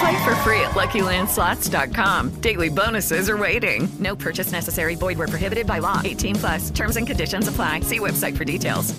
Play for free at LuckyLandSlots.com. Daily bonuses are waiting. No purchase necessary. Void where prohibited by law. 18 plus. Terms and conditions apply. See website for details.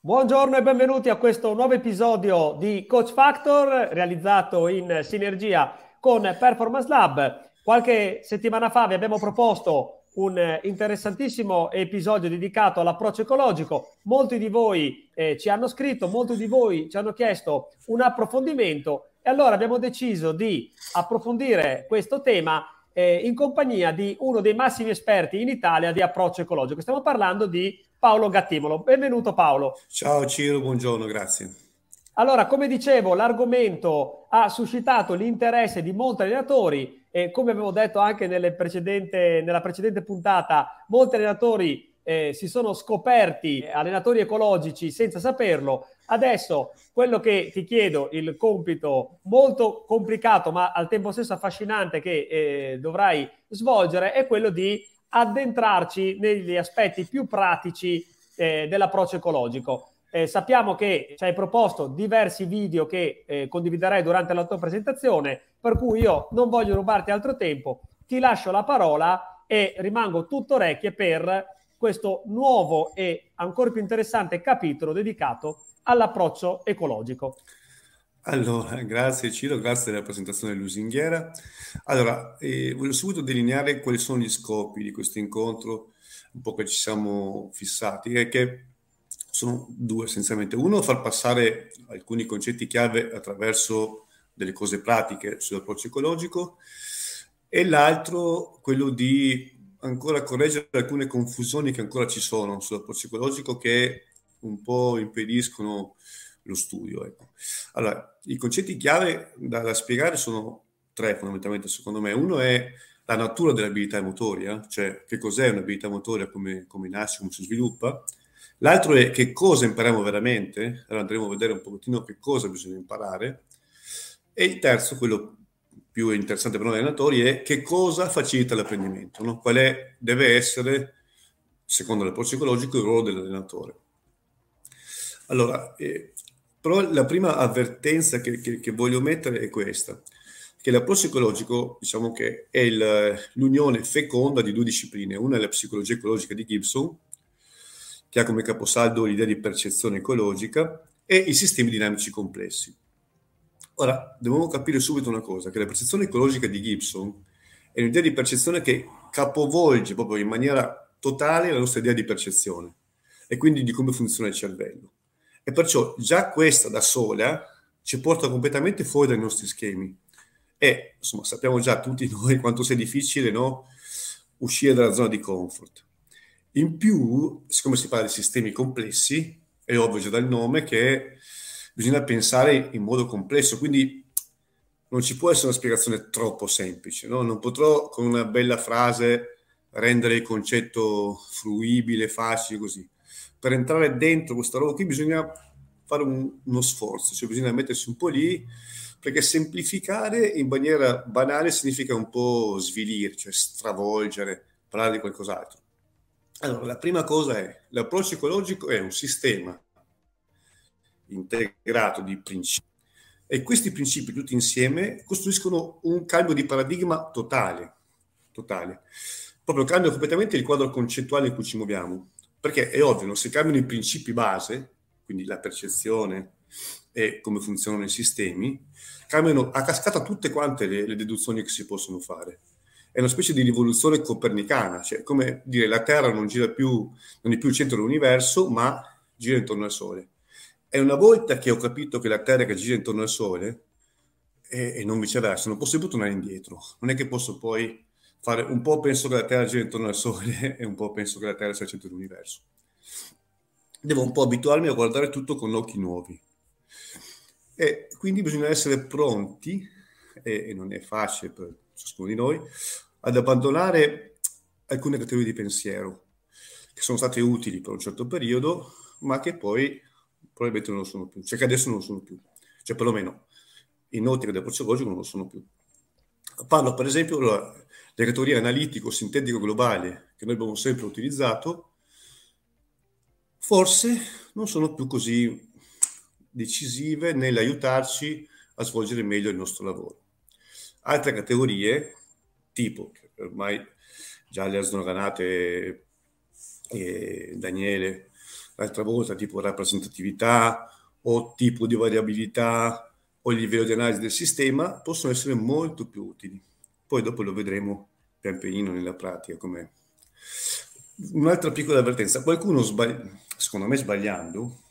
Buongiorno e benvenuti a questo nuovo episodio di Coach Factor realizzato in sinergia con Performance Lab. Qualche settimana fa vi abbiamo proposto un interessantissimo episodio dedicato all'approccio ecologico. Molti di voi eh, ci hanno scritto, molti di voi ci hanno chiesto un approfondimento e allora abbiamo deciso di approfondire questo tema eh, in compagnia di uno dei massimi esperti in Italia di approccio ecologico. Stiamo parlando di Paolo Gattimolo. Benvenuto Paolo. Ciao Ciro, buongiorno, grazie. Allora, come dicevo, l'argomento ha suscitato l'interesse di molti allenatori e come avevo detto anche nella precedente puntata, molti allenatori eh, si sono scoperti allenatori ecologici senza saperlo. Adesso quello che ti chiedo, il compito molto complicato ma al tempo stesso affascinante che eh, dovrai svolgere è quello di addentrarci negli aspetti più pratici eh, dell'approccio ecologico. Eh, sappiamo che ci hai proposto diversi video che eh, condividerai durante la tua presentazione, per cui io non voglio rubarti altro tempo, ti lascio la parola e rimango tutto orecchie per questo nuovo e ancora più interessante capitolo dedicato all'approccio ecologico. Allora, grazie Ciro, grazie della presentazione lusinghiera. Allora, eh, voglio subito delineare quali sono gli scopi di questo incontro, un po' che ci siamo fissati, è che sono due essenzialmente. Uno, far passare alcuni concetti chiave attraverso delle cose pratiche sull'approccio ecologico e l'altro, quello di ancora correggere alcune confusioni che ancora ci sono sull'approccio ecologico che un po' impediscono lo studio. Ecco. Allora, i concetti chiave da, da, spiegare sono tre fondamentalmente secondo me. Uno è la natura dell'abilità motoria, cioè che cos'è un'abilità motoria, come, come nasce, come si sviluppa. L'altro è che cosa impariamo veramente, allora andremo a vedere un pochettino che cosa bisogna imparare. E il terzo, quello più interessante per noi allenatori, è che cosa facilita l'apprendimento, no? qual è, deve essere, secondo l'approccio ecologico, il ruolo dell'allenatore. Allora, eh, però la prima avvertenza che, che, che, voglio mettere è questa, che l'approccio ecologico, diciamo che è il, l'unione feconda di due discipline, una è la psicologia ecologica di Gibson, che ha come caposaldo l'idea di percezione ecologica, e i sistemi dinamici complessi. Ora, dobbiamo capire subito una cosa, che la percezione ecologica di Gibson è un'idea di percezione che capovolge proprio in maniera totale la nostra idea di percezione e quindi di come funziona il cervello. E perciò già questa da sola ci porta completamente fuori dai nostri schemi. E insomma, sappiamo già tutti noi quanto sia difficile no? uscire dalla zona di comfort. In più, siccome si parla di sistemi complessi, è ovvio già dal nome che bisogna pensare in modo complesso, quindi non ci può essere una spiegazione troppo semplice. No? Non potrò con una bella frase rendere il concetto fruibile, facile, così. Per entrare dentro questa roba qui bisogna fare un, uno sforzo, cioè bisogna mettersi un po' lì, perché semplificare in maniera banale significa un po' svilire, cioè stravolgere, parlare di qualcos'altro. Allora, la prima cosa è, l'approccio ecologico è un sistema integrato di principi e questi principi tutti insieme costruiscono un cambio di paradigma totale, totale. Proprio cambia completamente il quadro concettuale in cui ci muoviamo, perché è ovvio, non si cambiano i principi base, quindi la percezione, e come funzionano i sistemi, cambiano a cascata tutte quante le, le deduzioni che si possono fare. È una specie di rivoluzione copernicana, cioè come dire la Terra non gira più, non è più il centro dell'universo, ma gira intorno al Sole. E una volta che ho capito che la Terra che gira intorno al Sole, e, e non viceversa, non posso più tornare indietro. Non è che posso poi fare un po' penso che la Terra gira intorno al Sole e un po' penso che la Terra sia il centro dell'universo. Devo un po' abituarmi a guardare tutto con occhi nuovi. E quindi bisogna essere pronti, e, e non è facile per ciascuno di noi, ad abbandonare alcune categorie di pensiero che sono state utili per un certo periodo, ma che poi probabilmente non lo sono più, cioè che adesso non lo sono più, cioè perlomeno in ottica del procedologico non lo sono più. Parlo per esempio della categoria analitico-sintetico globale che noi abbiamo sempre utilizzato, forse non sono più così decisive nell'aiutarci a svolgere meglio il nostro lavoro. Altre categorie, tipo, che ormai già le ha snoganate eh, Daniele l'altra volta, tipo rappresentatività o tipo di variabilità o il livello di analisi del sistema, possono essere molto più utili. Poi dopo lo vedremo pian pianino nella pratica com'è. Un'altra piccola avvertenza, qualcuno sbaglia, secondo me sbagliando,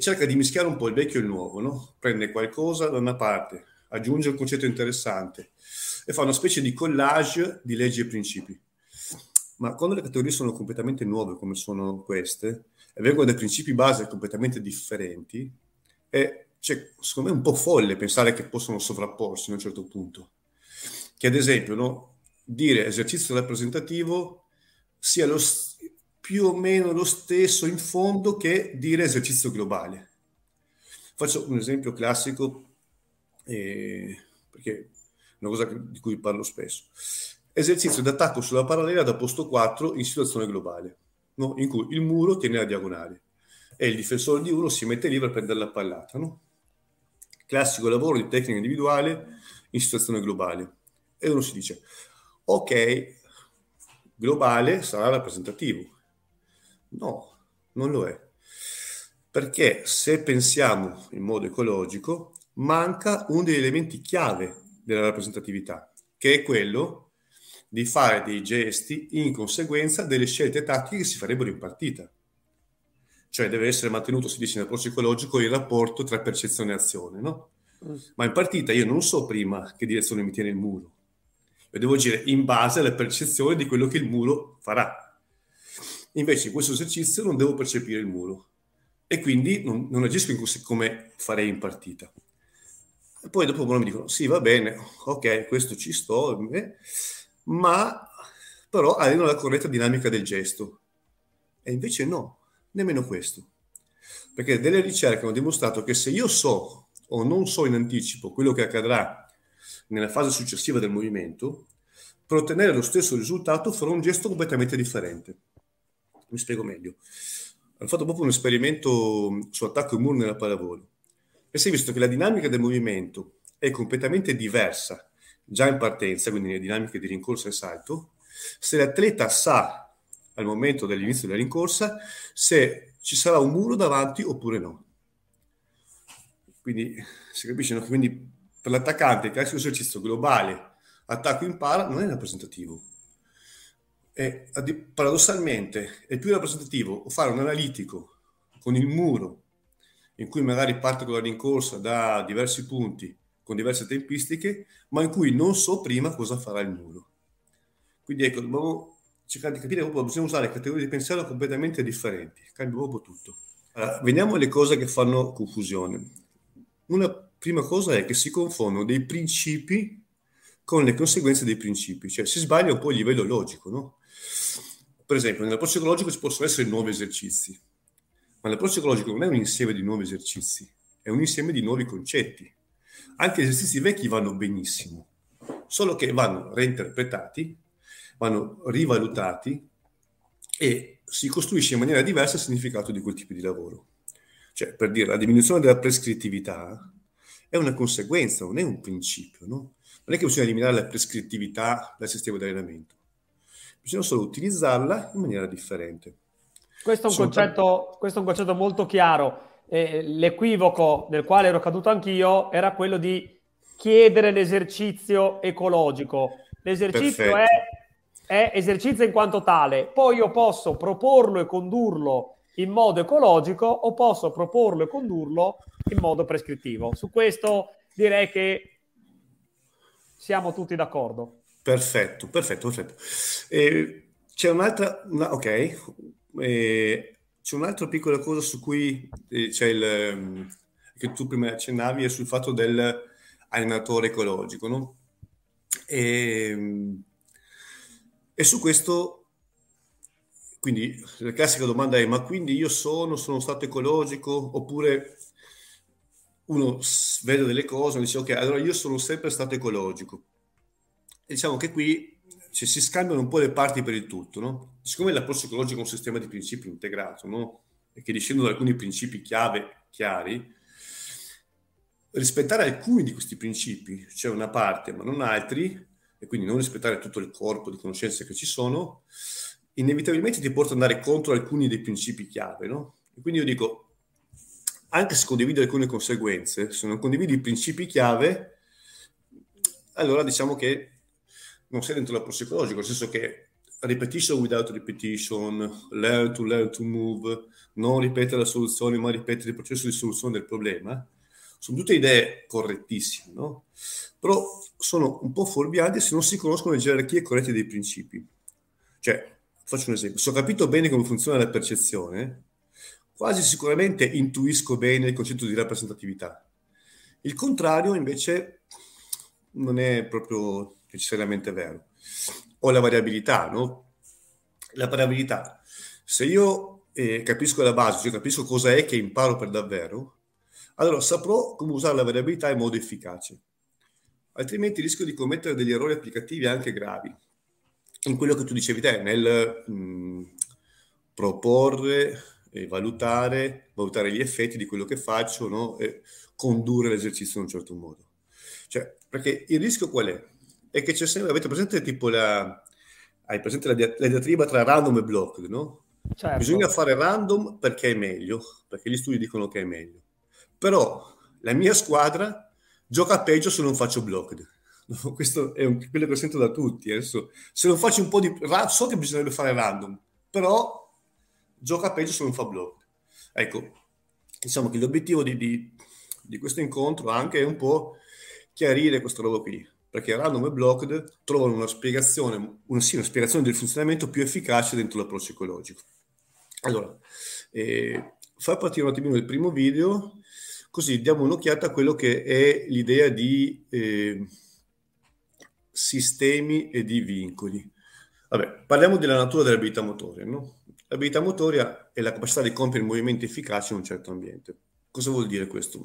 cerca di mischiare un po' il vecchio e il nuovo, no? prende qualcosa da una parte, aggiunge un concetto interessante e fa una specie di collage di leggi e principi. Ma quando le categorie sono completamente nuove, come sono queste, e vengono dai principi base completamente differenti, è, cioè, secondo me, un po' folle pensare che possono sovrapporsi a un certo punto. Che ad esempio, no, dire esercizio rappresentativo sia lo, più o meno lo stesso in fondo che dire esercizio globale. Faccio un esempio classico, eh, perché è una cosa di cui parlo spesso esercizio d'attacco sulla parallela da posto 4 in situazione globale, no? in cui il muro tiene la diagonale e il difensore di uno si mette lì per prendere la pallata. No? Classico lavoro di tecnica individuale in situazione globale. E uno si dice, ok, globale sarà rappresentativo. No, non lo è. Perché se pensiamo in modo ecologico, manca uno degli elementi chiave della rappresentatività, che è quello di fare dei gesti in conseguenza delle scelte tattiche che si farebbero in partita. Cioè deve essere mantenuto, si dice nel psicologico, il rapporto tra percezione e azione, no? Ma in partita io non so prima che direzione mi tiene il muro. Io devo agire in base alla percezione di quello che il muro farà. Invece in questo esercizio non devo percepire il muro e quindi non, non agisco in così come farei in partita. E poi dopo mi dicono, sì va bene, ok, questo ci sto, eh, ma però avevano la corretta dinamica del gesto. E invece no, nemmeno questo. Perché delle ricerche hanno dimostrato che se io so o non so in anticipo quello che accadrà nella fase successiva del movimento, per ottenere lo stesso risultato farò un gesto completamente differente. Mi spiego meglio. Hanno fatto proprio un esperimento su attacco in muro nella pallavolo e si è visto che la dinamica del movimento è completamente diversa già in partenza, quindi nelle dinamiche di rincorsa e salto, se l'atleta sa al momento dell'inizio della rincorsa se ci sarà un muro davanti oppure no. Quindi si capisce, no? Quindi per l'attaccante il classico esercizio globale, attacco impara, non è rappresentativo. E, paradossalmente è più rappresentativo fare un analitico con il muro in cui magari parte con la rincorsa da diversi punti con diverse tempistiche, ma in cui non so prima cosa farà il muro. Quindi ecco, dobbiamo cercare di capire proprio, bisogna usare categorie di pensiero completamente differenti, cambia proprio tutto. Allora, veniamo alle cose che fanno confusione. Una prima cosa è che si confondono dei principi con le conseguenze dei principi, cioè si sbaglia un po' il livello logico, no? Per esempio, nell'approccio ecologico ci possono essere nuovi esercizi, l'approccio ecologico non è un insieme di nuovi esercizi, è un insieme di nuovi concetti. Anche gli esercizi vecchi vanno benissimo, solo che vanno reinterpretati, vanno rivalutati e si costruisce in maniera diversa il significato di quel tipo di lavoro. Cioè, per dire, la diminuzione della prescrittività è una conseguenza, non è un principio, no? Non è che bisogna eliminare la prescrittività dal sistema di allenamento, bisogna solo utilizzarla in maniera differente. Questo è un, concetto, questo è un concetto molto chiaro eh, l'equivoco nel quale ero caduto anch'io era quello di chiedere l'esercizio ecologico. L'esercizio è, è esercizio in quanto tale, poi io posso proporlo e condurlo in modo ecologico o posso proporlo e condurlo in modo prescrittivo. Su questo direi che siamo tutti d'accordo. Perfetto, perfetto, perfetto. Eh, c'è un'altra, una, ok, eh, c'è un'altra piccola cosa su cui eh, c'è il, ehm, che tu prima accennavi, è sul fatto dell'allenatore ecologico, no? E, ehm, e su questo, quindi la classica domanda è, ma quindi io sono, sono stato ecologico? Oppure uno vede delle cose e dice, ok, allora io sono sempre stato ecologico. E diciamo che qui cioè, si scambiano un po' le parti per il tutto, no? Siccome l'approccio ecologico è un sistema di principi integrato, no? E che discendono da alcuni principi chiave chiari, rispettare alcuni di questi principi, cioè una parte ma non altri, e quindi non rispettare tutto il corpo di conoscenze che ci sono, inevitabilmente ti porta ad andare contro alcuni dei principi chiave, no? E quindi io dico, anche se condivido alcune conseguenze, se non condividi i principi chiave, allora diciamo che non sei dentro l'approccio ecologico, nel senso che repetition without repetition, learn to learn to move, non ripetere la soluzione ma ripetere il processo di soluzione del problema, sono tutte idee correttissime, no? Però sono un po' fuorvianti se non si conoscono le gerarchie corrette dei principi. Cioè, faccio un esempio, se ho capito bene come funziona la percezione, quasi sicuramente intuisco bene il concetto di rappresentatività. Il contrario, invece, non è proprio necessariamente vero. O la variabilità, no? La variabilità. Se io eh, capisco la base, cioè capisco cosa è che imparo per davvero, allora saprò come usare la variabilità in modo efficace. Altrimenti rischio di commettere degli errori applicativi anche gravi. In quello che tu dicevi te, nel mh, mm, proporre e valutare, valutare gli effetti di quello che faccio no? e condurre l'esercizio in un certo modo. Cioè, perché il rischio qual è? È che c'è sempre, avete presente tipo la, hai presente la, la diatriba tra random e blocked, no? Certo. Bisogna fare random perché è meglio, perché gli studi dicono che è meglio. Però la mia squadra gioca peggio se non faccio blocked. questo è un, quello che sento da tutti. Adesso, se non faccio un po' di... so che bisognerebbe fare random, però gioca peggio se non fa blocked. Ecco, diciamo che l'obiettivo di, di, di questo incontro anche è un po' chiarire questa roba qui perché random e blocked trovano una spiegazione, una, sì, una spiegazione del funzionamento più efficace dentro l'approccio ecologico. Allora, eh, far partire un attimino il primo video, così diamo un'occhiata a quello che è l'idea di eh, sistemi e di vincoli. Vabbè, parliamo della natura dell'abilità motoria. No? L'abilità motoria è la capacità di compiere movimenti efficaci in un certo ambiente. Cosa vuol dire questo?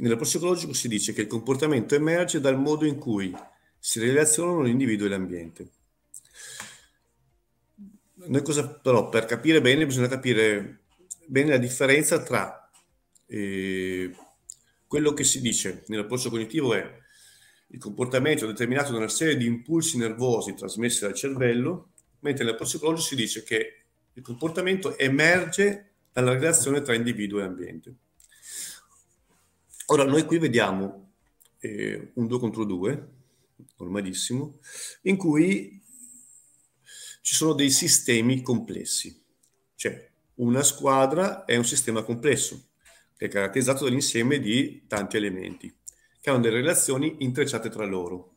Nell'approccio ecologico si dice che il comportamento emerge dal modo in cui si relazionano l'individuo e l'ambiente. Noi cosa, però, per capire bene, bisogna capire bene la differenza tra eh, quello che si dice nell'approccio cognitivo è il comportamento determinato da una serie di impulsi nervosi trasmessi dal cervello, mentre nell'approccio ecologico si dice che il comportamento emerge dalla relazione tra individuo e ambiente. Ora, noi qui vediamo eh, un 2 contro 2, normalissimo, in cui ci sono dei sistemi complessi. Cioè, una squadra è un sistema complesso, che è caratterizzato dall'insieme di tanti elementi, che hanno delle relazioni intrecciate tra loro.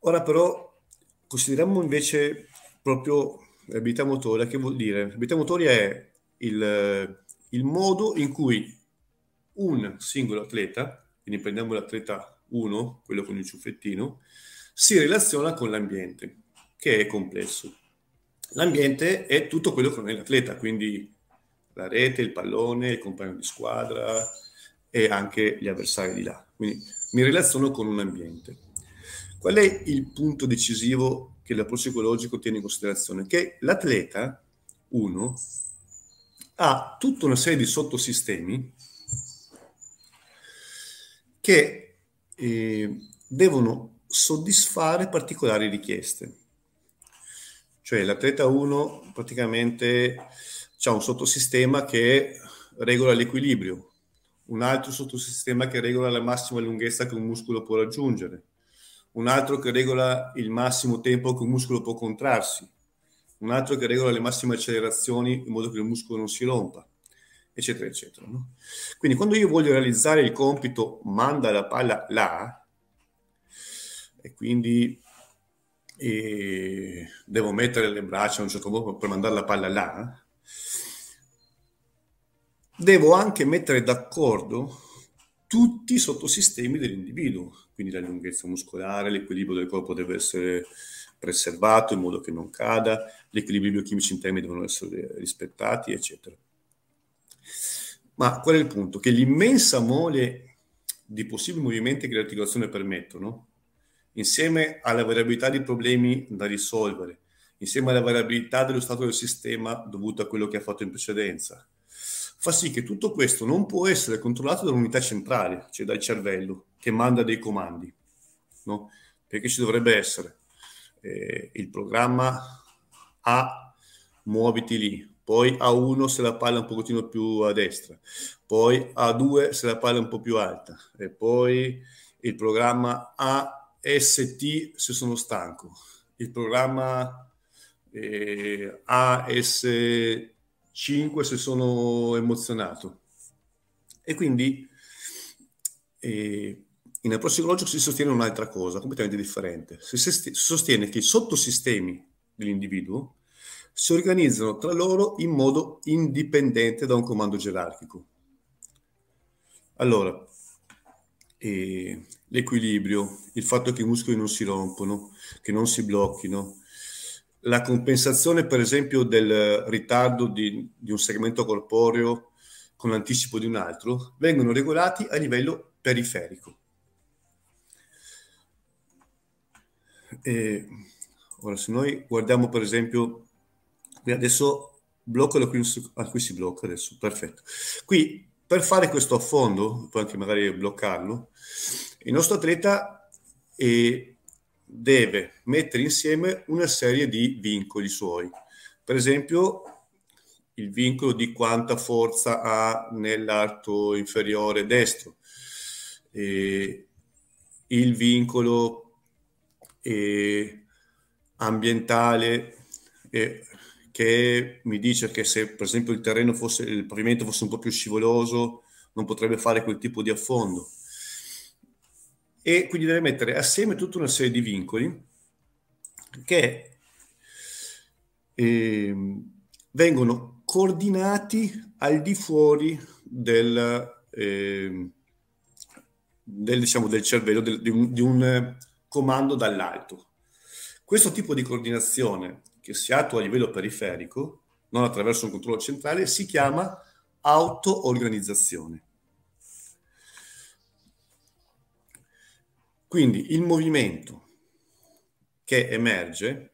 Ora però consideriamo invece proprio l'abilità motoria, che vuol dire? L'abilità motoria è il, il modo in cui un singolo atleta, quindi prendiamo l'atleta 1, quello con il ciuffettino, si relaziona con l'ambiente, che è complesso. L'ambiente è tutto quello che non è l'atleta, quindi la rete, il pallone, il compagno di squadra e anche gli avversari di là. Quindi mi relaziono con un ambiente. Qual è il punto decisivo che l'approccio ecologico tiene in considerazione? Che l'atleta 1 ha tutta una serie di sottosistemi che eh, devono soddisfare particolari richieste. Cioè l'atleta 1 praticamente ha un sottosistema che regola l'equilibrio, un altro sottosistema che regola la massima lunghezza che un muscolo può raggiungere, un altro che regola il massimo tempo che un muscolo può contrarsi, un altro che regola le massime accelerazioni in modo che il muscolo non si rompa, eccetera, eccetera. No? Quindi quando io voglio realizzare il compito manda la palla là, e quindi e devo mettere le braccia a un certo punto per mandare la palla là, devo anche mettere d'accordo tutti i sottosistemi dell'individuo, quindi la lunghezza muscolare, l'equilibrio del corpo deve essere preservato in modo che non cada, gli equilibri biochimici interni devono essere rispettati, eccetera. Ma qual è il punto? Che l'immensa mole di possibili movimenti che l'articolazione permettono, insieme alla variabilità di problemi da risolvere, insieme alla variabilità dello stato del sistema dovuto a quello che ha fatto in precedenza, fa sì che tutto questo non può essere controllato dall'unità centrale, cioè dal cervello, che manda dei comandi, no? Perché ci dovrebbe essere eh, il programma A, muoviti lì, poi A1 se la palla un pochettino più a destra, poi A2 se la palla un po' più alta, e poi il programma AST se sono stanco, il programma eh, AS5 se sono emozionato. E quindi eh, in approccio ecologico si sostiene un'altra cosa, completamente differente. Si sostiene che i sottosistemi dell'individuo si organizzano tra loro in modo indipendente da un comando gerarchico. Allora, eh, l'equilibrio, il fatto che i muscoli non si rompono, che non si blocchino, la compensazione per esempio del ritardo di, di un segmento corporeo con l'anticipo di un altro, vengono regolati a livello periferico. E ora, se noi guardiamo per esempio, qui adesso blocco qui, ah, qui si blocca adesso, perfetto. Qui per fare questo affondo, poi anche magari bloccarlo, il nostro atleta eh, deve mettere insieme una serie di vincoli suoi. Per esempio, il vincolo di quanta forza ha nell'arto inferiore destro, eh, il vincolo eh, ambientale eh, che mi dice che se per esempio il terreno fosse, il pavimento fosse un po' più scivoloso, non potrebbe fare quel tipo di affondo. E quindi deve mettere assieme tutta una serie di vincoli che eh, vengono coordinati al di fuori del, eh, del, diciamo, del cervello, del, di, un, di un comando dall'alto. Questo tipo di coordinazione che si attua a livello periferico, non attraverso un controllo centrale, si chiama auto-organizzazione. Quindi il movimento che emerge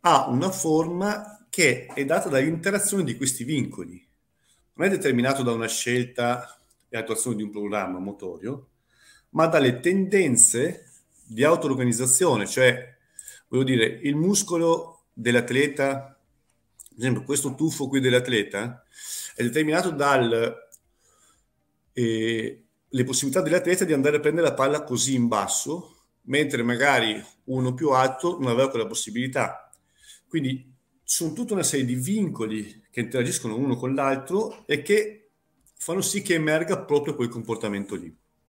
ha una forma che è data dall'interazione di questi vincoli. Non è determinato da una scelta e attuazione di un programma motorio, ma dalle tendenze di auto-organizzazione, cioè, voglio dire, il muscolo dell'atleta, ad esempio questo tuffo qui dell'atleta, è determinato dalle eh, possibilità dell'atleta di andare a prendere la palla così in basso, mentre magari uno più alto non aveva quella possibilità. Quindi sono tutta una serie di vincoli che interagiscono uno con l'altro e che fanno sì che emerga proprio quel comportamento lì.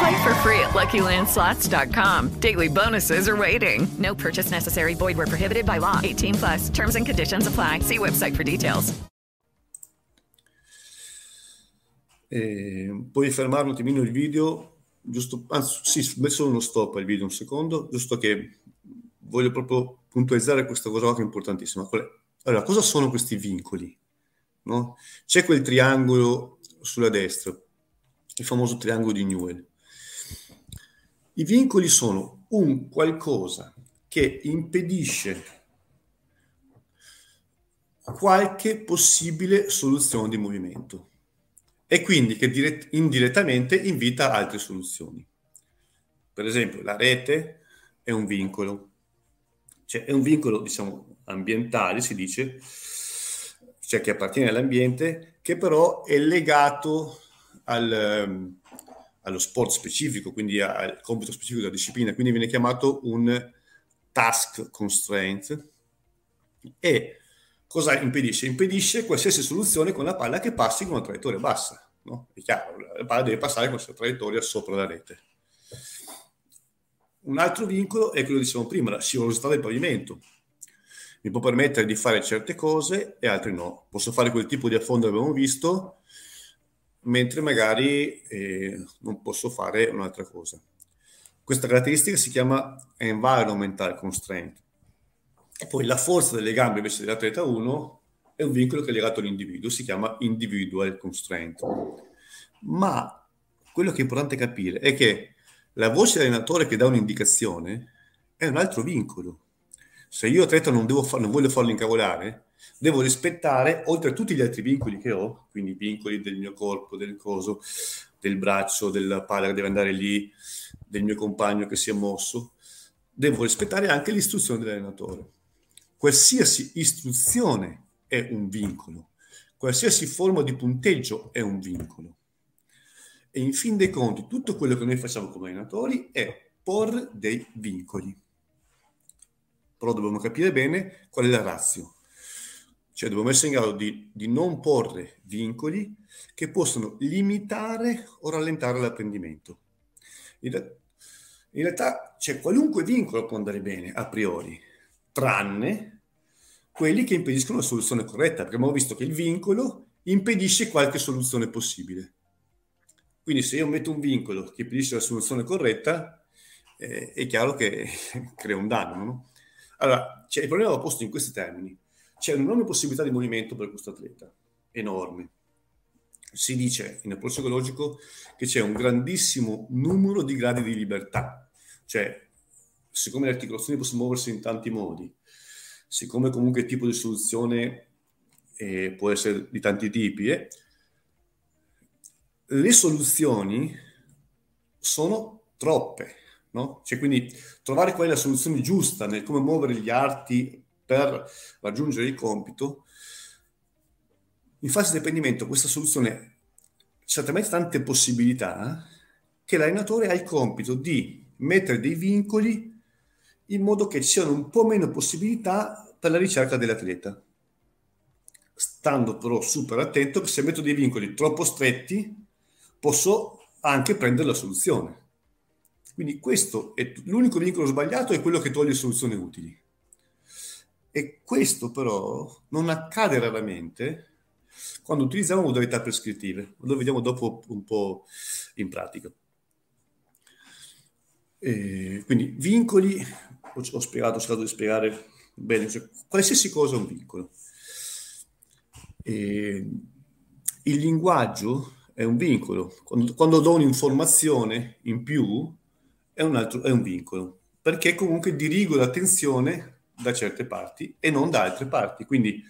Play for free at LuckyLandSlots.com. Daily bonuses are waiting. No purchase necessary. Void where prohibited by law. 18 plus. Terms and conditions apply. See website for details. Eh, puoi fermare un attimino il video, giusto? Anzi, sì, messo uno stop al video un secondo, giusto che voglio proprio puntualizzare questa cosa che è importantissima. Allora, cosa sono questi vincoli? No? C'è quel triangolo sulla destra, il famoso triangolo di Newell. I vincoli sono un qualcosa che impedisce qualche possibile soluzione di movimento e quindi che dirett- indirettamente invita altre soluzioni. Per esempio, la rete è un vincolo, cioè è un vincolo, diciamo, ambientale, si dice, cioè che appartiene all'ambiente, che però è legato al, um, allo sport specifico, quindi al compito specifico della disciplina, quindi viene chiamato un task constraint e cosa impedisce? Impedisce qualsiasi soluzione con la palla che passi con una traiettoria bassa. No? È chiaro, la palla deve passare con questa traiettoria sopra la rete. Un altro vincolo è quello che dicevamo prima, la scivolosità del pavimento. Mi può permettere di fare certe cose e altre no. Posso fare quel tipo di affondo che abbiamo visto, mentre magari eh, non posso fare un'altra cosa. Questa caratteristica si chiama environmental constraint. E poi la forza delle gambe invece dell'atleta 1 è un vincolo che è legato all'individuo, si chiama individual constraint. Ma quello che è importante capire è che la voce dell'allenatore che dà un'indicazione è un altro vincolo. Se io atleta non, devo far, non voglio farlo incavolare, devo rispettare, oltre a tutti gli altri vincoli che ho, quindi vincoli del mio corpo, del coso, del braccio, della palla che deve andare lì, del mio compagno che si è mosso, devo rispettare anche l'istruzione dell'allenatore. Qualsiasi istruzione è un vincolo, qualsiasi forma di punteggio è un vincolo. E in fin dei conti, tutto quello che noi facciamo come allenatori è porre dei vincoli. Però dobbiamo capire bene qual è la razza. Cioè dobbiamo essere in grado di, di non porre vincoli che possono limitare o rallentare l'apprendimento. In, in realtà, cioè, qualunque vincolo può andare bene a priori, tranne quelli che impediscono la soluzione corretta, perché abbiamo visto che il vincolo impedisce qualche soluzione possibile. Quindi se io metto un vincolo che impedisce la soluzione corretta, eh, è chiaro che crea un danno. No? Allora, cioè, il problema va posto in questi termini. C'è un'enorme possibilità di movimento per questo atleta, enorme. Si dice in approccio ecologico che c'è un grandissimo numero di gradi di libertà, cioè siccome le articolazioni possono muoversi in tanti modi, siccome comunque il tipo di soluzione eh, può essere di tanti tipi, eh, le soluzioni sono troppe, no? Cioè, quindi trovare qual è la soluzione giusta nel come muovere gli arti per raggiungere il compito, in fase di apprendimento questa soluzione certamente tante possibilità che l'allenatore ha il compito di mettere dei vincoli in modo che ci siano un po' meno possibilità per la ricerca dell'atleta. Stando però super attento che se metto dei vincoli troppo stretti posso anche prendere la soluzione. Quindi questo è l'unico vincolo sbagliato è quello che toglie soluzioni utili. E questo però non accade raramente quando utilizziamo modalità prescrittive. Lo vediamo dopo un po' in pratica. E quindi vincoli, ho, spiegato, ho cercato di spiegare bene, cioè, qualsiasi cosa è un vincolo. E il linguaggio è un vincolo. Quando, quando do un'informazione in più è un, altro, è un vincolo, perché comunque dirigo l'attenzione da certe parti e non da altre parti. Quindi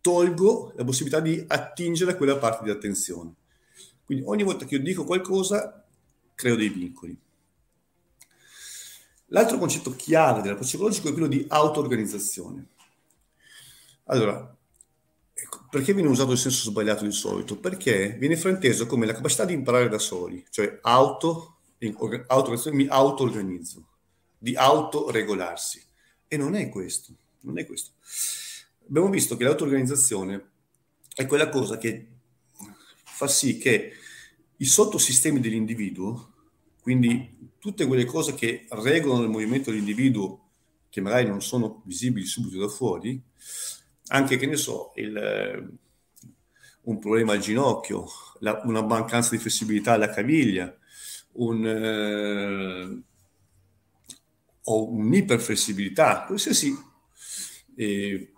tolgo la possibilità di attingere a quella parte di attenzione. Quindi ogni volta che io dico qualcosa, creo dei vincoli. L'altro concetto chiave dell'approccio ecologico è quello di auto-organizzazione. Allora, Ecco, perché viene usato il senso sbagliato di solito? Perché viene frainteso come la capacità di imparare da soli, cioè auto, auto mi auto-organizzo, di autoregolarsi. E non è questo, non è questo. Abbiamo visto che l'auto-organizzazione è quella cosa che fa sì che i sottosistemi dell'individuo, quindi tutte quelle cose che regolano il movimento dell'individuo, che magari non sono visibili subito da fuori, anche che ne so, il, un problema al ginocchio, la, una mancanza di flessibilità alla caviglia, un, eh, o un'iperflessibilità, qualsiasi eh,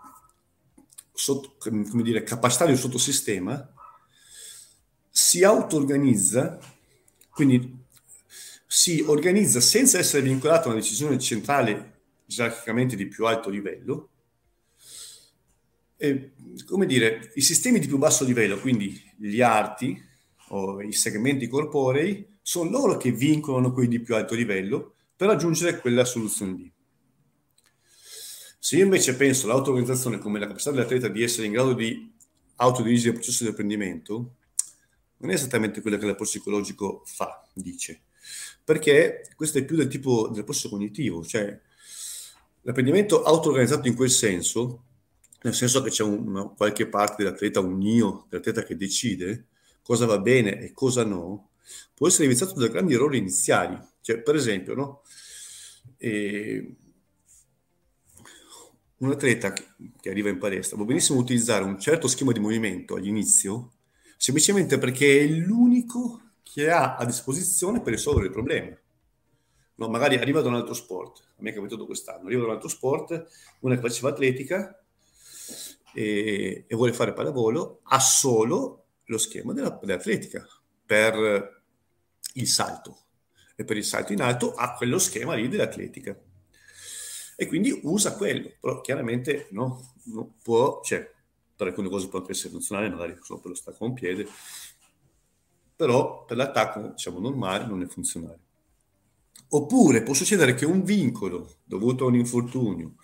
sotto, come dire, capacità di un sottosistema si auto-organizza, quindi si organizza senza essere vincolato a una decisione centrale gerarchicamente di più alto livello, eh, come dire, i sistemi di più basso livello, quindi gli arti o i segmenti corporei, sono loro che vincono quelli di più alto livello per raggiungere quella soluzione lì. Se io invece penso all'auto-organizzazione come la capacità dell'atleta di essere in grado di autodirigere il processo di apprendimento, non è esattamente quello che l'approccio psicologico fa, dice, perché questo è più del tipo dell'approccio cognitivo, cioè l'apprendimento auto-organizzato in quel senso, nel senso che c'è una, qualche parte dell'atleta, un io dell'atleta che decide cosa va bene e cosa no, può essere iniziato da grandi errori iniziali. Cioè, per esempio, no? E un atleta che, arriva in palestra può benissimo utilizzare un certo schema di movimento all'inizio semplicemente perché è l'unico che ha a disposizione per risolvere il problema. No, magari arriva da un altro sport, a me è capitato quest'anno, arriva da un altro sport, una che faceva atletica e, e vuole fare pallavolo, ha solo lo schema della, dell'atletica per il salto e per il salto in alto ha quello schema lì dell'atletica e quindi usa quello, però chiaramente no, non può, cioè, per alcune cose può anche essere funzionale, magari solo per lo stacco a un piede, però per l'attacco, diciamo, normale non è funzionale. Oppure può succedere che un vincolo dovuto a un infortunio,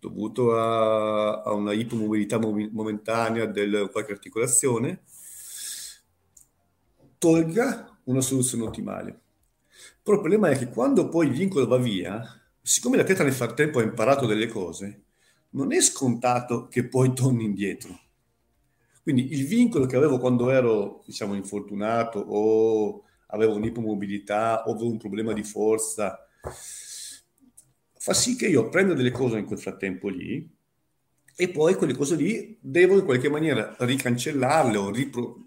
dovuto a, a una ipomobilità momentanea di qualche articolazione, tolga una soluzione ottimale. Però il problema è che quando poi il vincolo va via, siccome l'atleta nel frattempo ha imparato delle cose, non è scontato che poi torni indietro. Quindi il vincolo che avevo quando ero, diciamo, infortunato o avevo un'ipomobilità o avevo un problema di forza, fa sì che io prenda delle cose in quel frattempo lì e poi quelle cose lì devo in qualche maniera ricancellarle o ripro-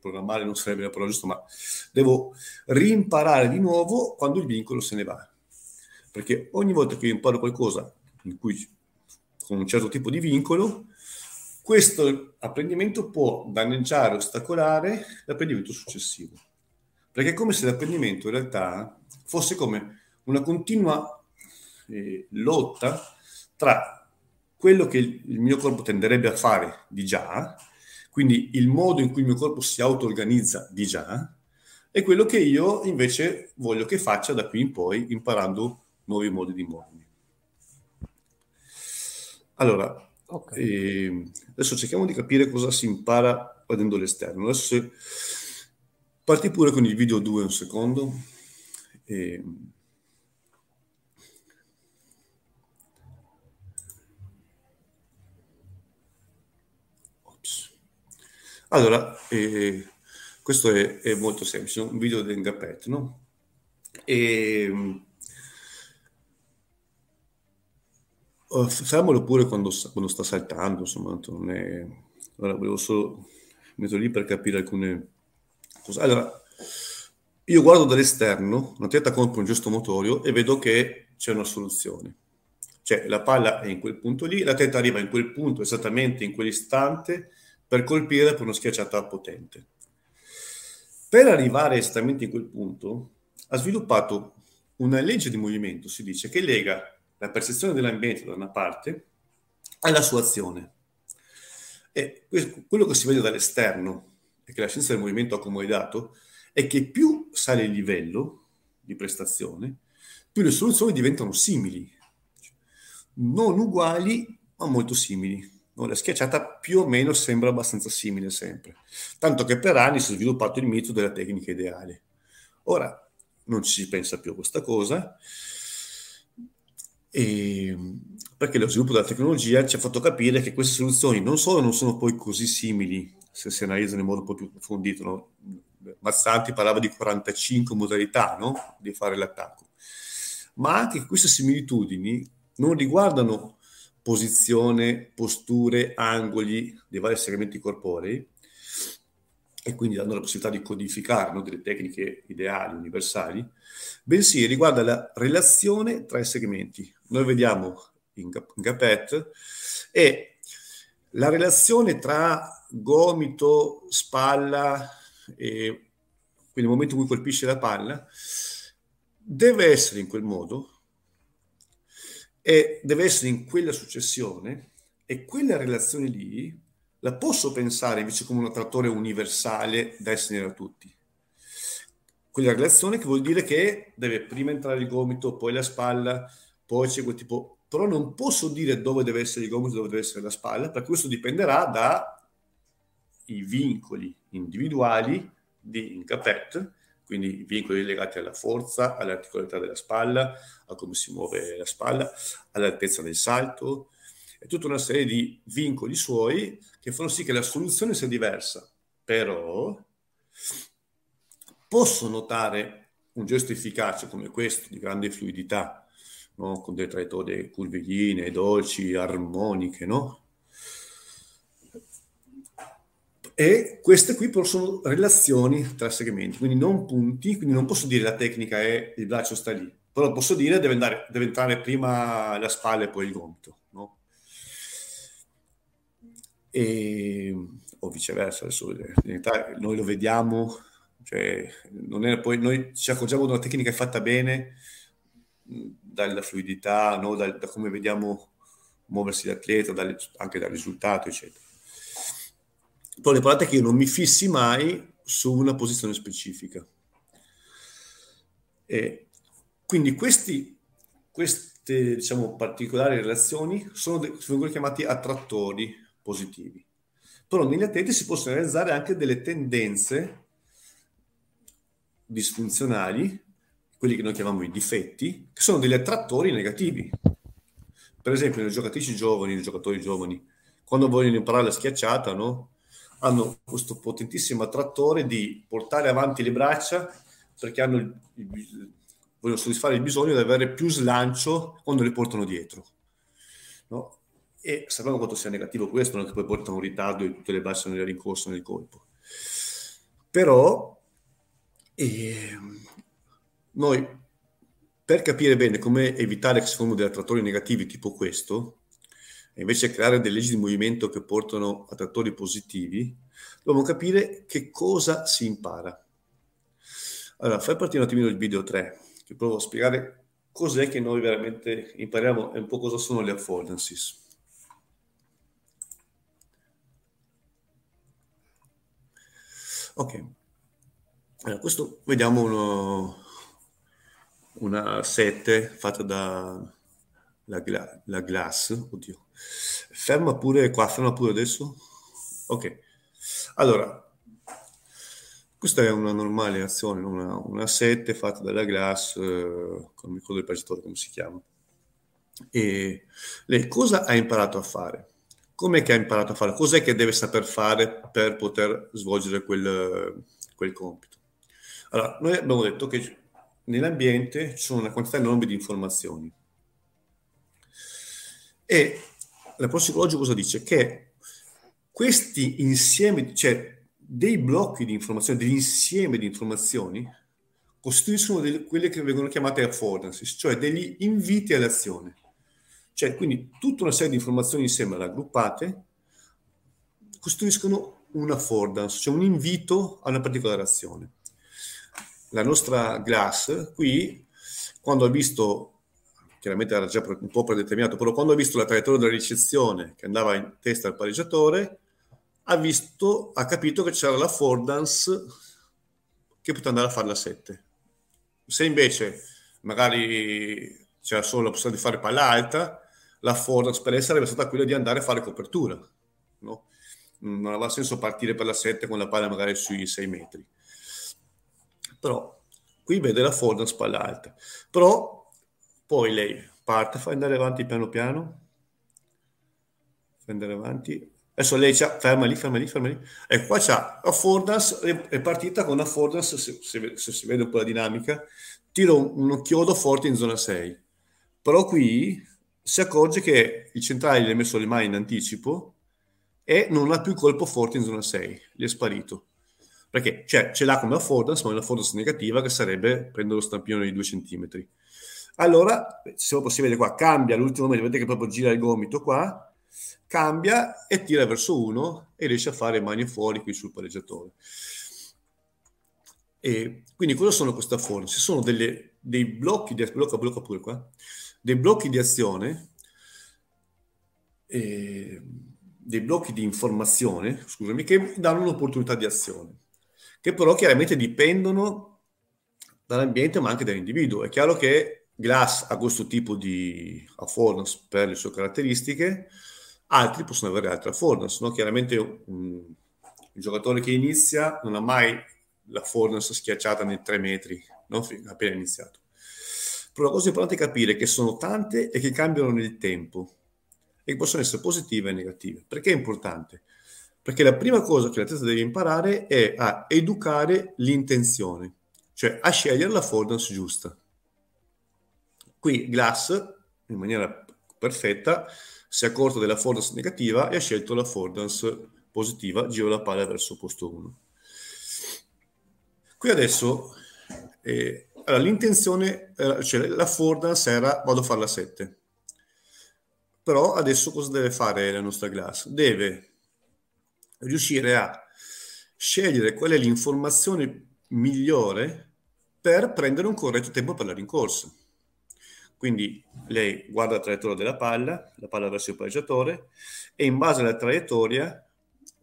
programmare non sarebbe la parola giusta, ma devo rimparare di nuovo quando il vincolo se ne va. Perché ogni volta che io imparo qualcosa cui con un certo tipo di vincolo, questo apprendimento può danneggiare, ostacolare l'apprendimento successivo. Perché è come se l'apprendimento in realtà fosse come una continua eh, lotta tra quello che il mio corpo tenderebbe a fare di già, quindi il modo in cui il mio corpo si auto-organizza di già, è quello che io invece voglio che faccia da qui in poi, imparando nuovi modi di muovermi. Allora, okay. eh, adesso cerchiamo di capire cosa si impara vedendo l'esterno. Adesso se parti pure con il video 2 un secondo. Eh, Allora, eh, questo è, è, molto semplice, un video di Engapet, no? E, uh, fermalo pure quando, quando, sta saltando, insomma, non è... Allora, volevo solo metterlo lì per capire alcune cose. Allora, io guardo dall'esterno, una testa compra un gesto motorio e vedo che c'è una soluzione. Cioè, la palla è in quel punto lì, la testa arriva in quel punto esattamente in quell'istante per colpire per una schiacciata potente. Per arrivare esattamente in quel punto, ha sviluppato una legge di movimento, si dice, che lega la percezione dell'ambiente da una parte alla sua azione. E quello che si vede dall'esterno e che la scienza del movimento ha accomodiato è che più sale il livello di prestazione, più le soluzioni diventano simili, non uguali, ma molto simili no? la schiacciata più o meno sembra abbastanza simile sempre. Tanto che per anni si è sviluppato il mito della tecnica ideale. Ora non ci si pensa più a questa cosa, e, perché lo sviluppo della tecnologia ci ha fatto capire che queste soluzioni non solo non sono poi così simili se si analizzano in modo un po' più approfondito, no? Mazzanti parlava di 45 modalità no? di fare l'attacco, ma anche che queste similitudini non riguardano posizione, posture, angoli dei vari segmenti corporei e quindi dando la possibilità di codificare no, delle tecniche ideali, universali, bensì riguarda la relazione tra i segmenti. Noi vediamo in, in Capet e la relazione tra gomito, spalla e quindi nel momento in cui colpisce la palla deve essere in quel modo e deve essere in quella successione E quella relazione lì la posso pensare invece come un attrattore universale da essere a tutti. Quella relazione che vuol dire che deve prima entrare il gomito, poi la spalla, poi c'è quel tipo... Però non posso dire dove deve essere il gomito, dove deve essere la spalla, perché questo dipenderà dai vincoli individuali di Incapet, quindi vincoli legati alla forza, all'articolarità della spalla, a come si muove la spalla, all'altezza del salto, e tutta una serie di vincoli suoi che fanno sì che la soluzione sia diversa. Però posso notare un gesto efficace come questo, di grande fluidità, no? con delle traiettorie curviline, dolci, armoniche, no? E queste qui sono relazioni tra segmenti, quindi non punti, quindi non posso dire la tecnica è il braccio sta lì, però posso dire deve, andare, deve entrare prima la spalla e poi il gomito, no? E, o viceversa, adesso in realtà noi lo vediamo, cioè è, poi noi ci accorgiamo di una tecnica fatta bene dalla fluidità, no? da, da, come vediamo muoversi l'atleta, dalle, anche dal risultato, eccetera. Poi l'importante è che io non mi fissi mai su una posizione specifica. E quindi questi, queste diciamo, particolari relazioni sono, de- sono chiamati attrattori positivi. Però negli atleti si possono realizzare anche delle tendenze disfunzionali, quelli che noi chiamiamo i difetti, che sono degli attrattori negativi. Per esempio, le giocatrici giovani, i giocatori giovani, quando vogliono imparare la schiacciata, no? Hanno questo potentissimo attrattore di portare avanti le braccia perché hanno il, il, vogliono soddisfare il bisogno di avere più slancio quando le portano dietro. No? E sappiamo quanto sia negativo questo, non che poi porta un ritardo e tutte le braccia sono nel rincorso nel colpo. Però eh, noi, per capire bene come evitare che si formino degli attrattori negativi tipo questo, e invece creare delle leggi di movimento che portano a trattori positivi, dobbiamo capire che cosa si impara. Allora, fai partire un attimino il video 3, che provo a spiegare cos'è che noi veramente impariamo e un po' cosa sono le affordances. Ok, allora, questo vediamo uno, una 7 fatta da la, la glass, oddio, ferma pure qua, ferma pure adesso. Ok, allora, questa è una normale azione, una, una 7 fatta dalla glass, eh, non mi ricordo il pagiatore come si chiama. E lei cosa ha imparato a fare? Com'è che ha imparato a fare? Cos'è che deve saper fare per poter svolgere quel, quel compito? Allora, noi abbiamo detto che nell'ambiente ci sono una quantità enorme di informazioni e la psicologico cosa dice? Che questi insiemi, cioè dei blocchi di informazioni, degli insiemi di informazioni, costituiscono delle, quelle che vengono chiamate affordances, cioè degli inviti all'azione. Cioè, quindi tutta una serie di informazioni insieme raggruppate costituiscono un affordance, cioè un invito a una particolare azione. La nostra Glass qui, quando ha visto chiaramente era già un po' predeterminato, però quando ha visto la traiettoria della ricezione che andava in testa al pareggiatore, ha visto, ha capito che c'era la Fordance che poteva andare a fare la 7. Se invece magari c'era solo la possibilità di fare palla alta, la Fordance per lei sarebbe stata quella di andare a fare copertura. No? Non aveva senso partire per la 7 con la palla magari sui 6 metri. Però qui vede la Fordance palla alta. Però poi lei parte, fa andare avanti piano piano, fa andare avanti. Adesso lei c'ha, ferma lì, ferma lì, ferma lì. E qua c'ha affordance, è partita con affordance, se, se, se, si vede un po' la dinamica, tiro un, un chiodo forte in zona 6. Però qui si accorge che il centrale gli ha messo le mani in anticipo e non ha più colpo forte in zona 6, gli è sparito. Perché cioè, ce l'ha come affordance, ma è una affordance negativa che sarebbe prendere lo stampino di 2 cm. Allora, se possibile qua, cambia l'ultimo metro, vedete che proprio gira il gomito qua, cambia e tira verso uno e riesce a fare mani fuori qui sul pareggiatore. E quindi cosa sono queste forme? Si sono delle, dei blocchi di blocca, blocca pure qua, dei blocchi di azione eh, dei blocchi di informazione, scusami, che danno un'opportunità di azione, che però chiaramente dipendono dall'ambiente ma anche dall'individuo. È chiaro che Glass ha questo tipo di affordance per le sue caratteristiche, altri possono avere altre affordance. No? Chiaramente un, un giocatore che inizia non ha mai la affordance schiacciata nei tre metri, no? appena iniziato. Però la cosa importante è capire che sono tante e che cambiano nel tempo e che possono essere positive e negative. Perché è importante? Perché la prima cosa che l'atleta deve imparare è a educare l'intenzione, cioè a scegliere la affordance giusta. Qui Glass, in maniera perfetta, si è accorto della affordance negativa e ha scelto la affordance positiva, giro la palla verso posto 1. Qui adesso eh, allora, l'intenzione, eh, cioè l'affordance era vado a fare la 7. Però adesso cosa deve fare la nostra classe? Deve riuscire a scegliere qual è l'informazione migliore per prendere un corretto tempo per la rincorsa. Quindi lei guarda la traiettoria della palla, la palla verso il palleggiatore, e in base alla traiettoria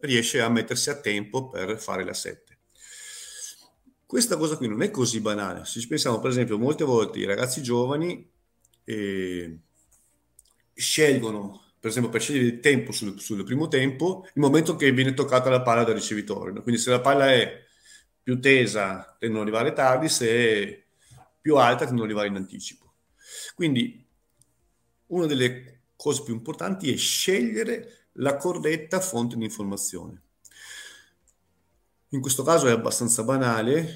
riesce a mettersi a tempo per fare la 7. Questa cosa qui non è così banale. Se ci pensiamo, per esempio, molte volte i ragazzi giovani eh, scelgono, per esempio, per scegliere il tempo sul, sul, primo tempo, il momento che viene toccata la palla dal ricevitore. No? Quindi se la palla è più tesa, tendono ad arrivare tardi, se è più alta, tendono ad arrivare in anticipo. Quindi una delle cose più importanti è scegliere la corretta fonte di informazione. In questo caso è abbastanza banale,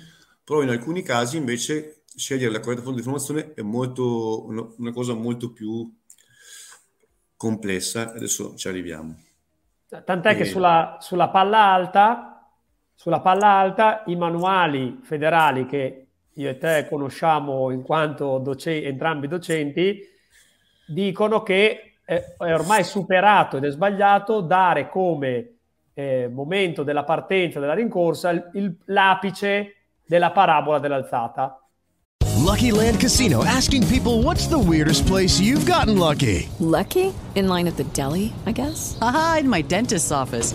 però in alcuni casi invece scegliere la corretta fonte di informazione è molto, una cosa molto più complessa. Adesso ci arriviamo. Tant'è e... che sulla, sulla, palla alta, sulla palla alta, i manuali federali che io e te conosciamo in quanto doce- entrambi docenti, dicono che è, è ormai superato ed è sbagliato dare come eh, momento della partenza della rincorsa il, il, l'apice della parabola dell'alzata. Lucky Land Casino asking people what's the weirdest place you've gotten lucky? Lucky? In line at the deli, I guess. Aha, in my dentist's office.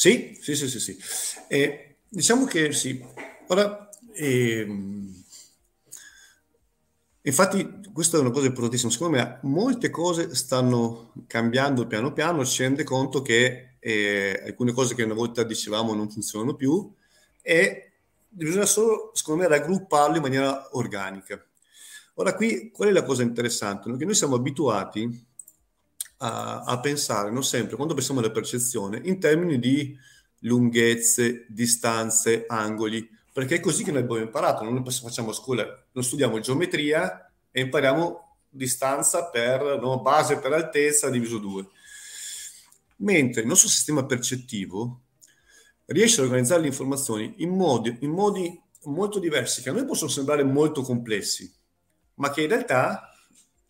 Sì, sì, sì, sì. sì. Eh, diciamo che sì. Ora, ehm, infatti, questa è una cosa importantissima. Secondo me, molte cose stanno cambiando piano piano. Ci rende conto che eh, alcune cose che una volta dicevamo non funzionano più e bisogna solo, secondo me, raggrupparle in maniera organica. Ora, qui, qual è la cosa interessante? Che noi siamo abituati a, a pensare, non sempre, quando pensiamo alla percezione, in termini di lunghezze, distanze, angoli, perché è così che noi abbiamo imparato, non facciamo a scuola, non studiamo geometria e impariamo distanza per no, base per altezza diviso 2. Mentre il nostro sistema percettivo riesce a organizzare le informazioni in modi, in modi molto diversi, che a noi possono sembrare molto complessi, ma che in realtà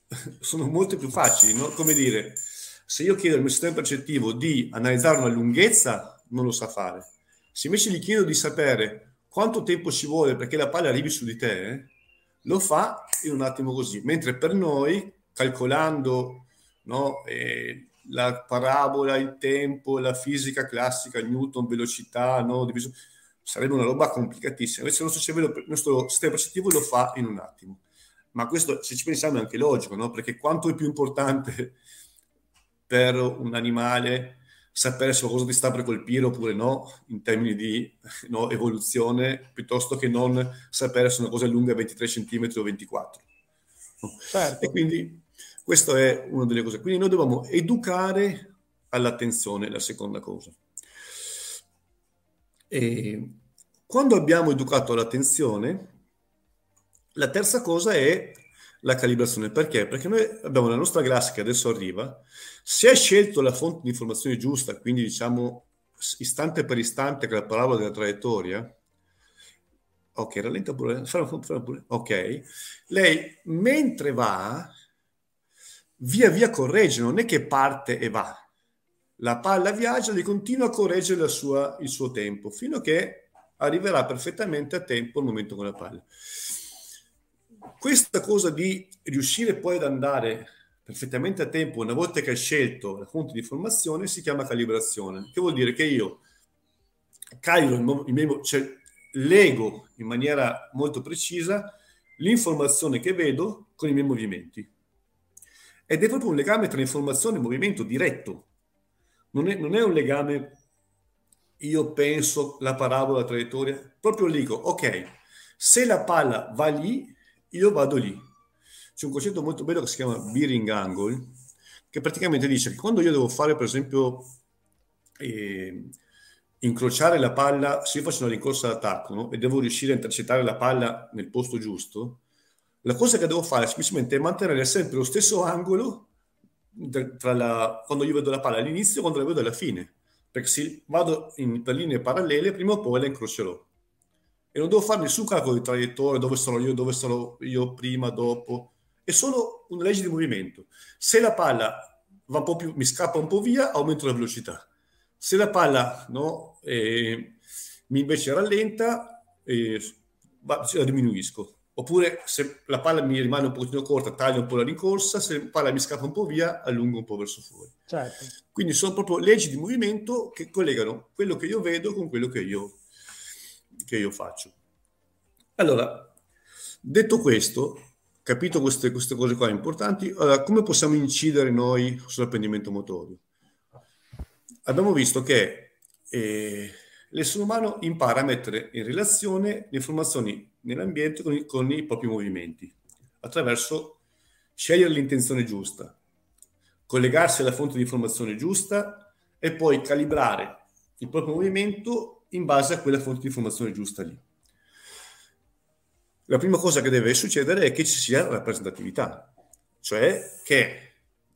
sono molto più facili, no? come dire, se io chiedo al mio sistema percettivo di analizzare una lunghezza, non lo sa fare. Se invece gli chiedo di sapere quanto tempo ci vuole perché la palla arrivi su di te, eh, lo fa in un attimo così. Mentre per noi, calcolando no, eh, la parabola, il tempo, la fisica classica, Newton, velocità, no, diviso, sarebbe una roba complicatissima. Invece il nostro cervello, il nostro sistema percettivo lo fa in un attimo ma questo se ci pensiamo è anche logico, no? perché quanto è più importante per un animale sapere se qualcosa ti sta per colpire oppure no, in termini di no, evoluzione, piuttosto che non sapere se una cosa è lunga 23 cm o 24. Certo. E quindi questa è una delle cose. Quindi noi dobbiamo educare all'attenzione, la seconda cosa. E quando abbiamo educato all'attenzione, la terza cosa è la calibrazione. Perché? Perché noi abbiamo la nostra classe che adesso arriva, se hai scelto la fonte di informazione giusta, quindi diciamo istante per istante che la parola della traiettoria, ok, rallenta pure, pure, ok, lei mentre va, via via corregge, non è che parte e va. La palla viaggia e continua a correggere sua, il suo tempo, fino a che arriverà perfettamente a tempo il momento con la palla questa cosa di riuscire poi ad andare perfettamente a tempo una volta che hai scelto la fonte di informazione si chiama calibrazione, che vuol dire che io calibro, il cioè leggo in maniera molto precisa l'informazione che vedo con i miei movimenti. Ed è proprio un legame tra informazione e movimento diretto. Non è, non è un legame io penso la parabola, la traiettoria, proprio dico, ok, se la palla va lì, io vado lì. C'è un concetto molto bello che si chiama bearing angle, che praticamente dice che quando io devo fare, per esempio, eh, incrociare la palla, se io faccio una rincorsa d'attacco no? e devo riuscire a intercettare la palla nel posto giusto, la cosa che devo fare semplicemente è mantenere sempre lo stesso angolo tra la, quando io vedo la palla all'inizio e quando la vedo alla fine. Perché se vado in, per linee parallele, prima o poi la incrocerò e non devo fare nessun calcolo di traiettoria, dove sarò io, dove sarò io prima, dopo. È solo una legge di movimento. Se la palla va un po' più, mi scappa un po' via, aumento la velocità. Se la palla no, eh, mi invece rallenta, eh, la diminuisco. Oppure se la palla mi rimane un pochino corta, taglio un po' la rincorsa, se la palla mi scappa un po' via, allungo un po' verso fuori. Certo. Quindi sono proprio leggi di movimento che collegano quello che io vedo con quello che io che io faccio. Allora, detto questo, capito queste, queste cose qua importanti, allora, come possiamo incidere noi sull'apprendimento motorio? Abbiamo visto che eh, l'essere umano impara a mettere in relazione le informazioni nell'ambiente con i, con i propri movimenti, attraverso scegliere l'intenzione giusta, collegarsi alla fonte di informazione giusta e poi calibrare il proprio movimento in base a quella fonte di informazione giusta lì. La prima cosa che deve succedere è che ci sia rappresentatività, cioè che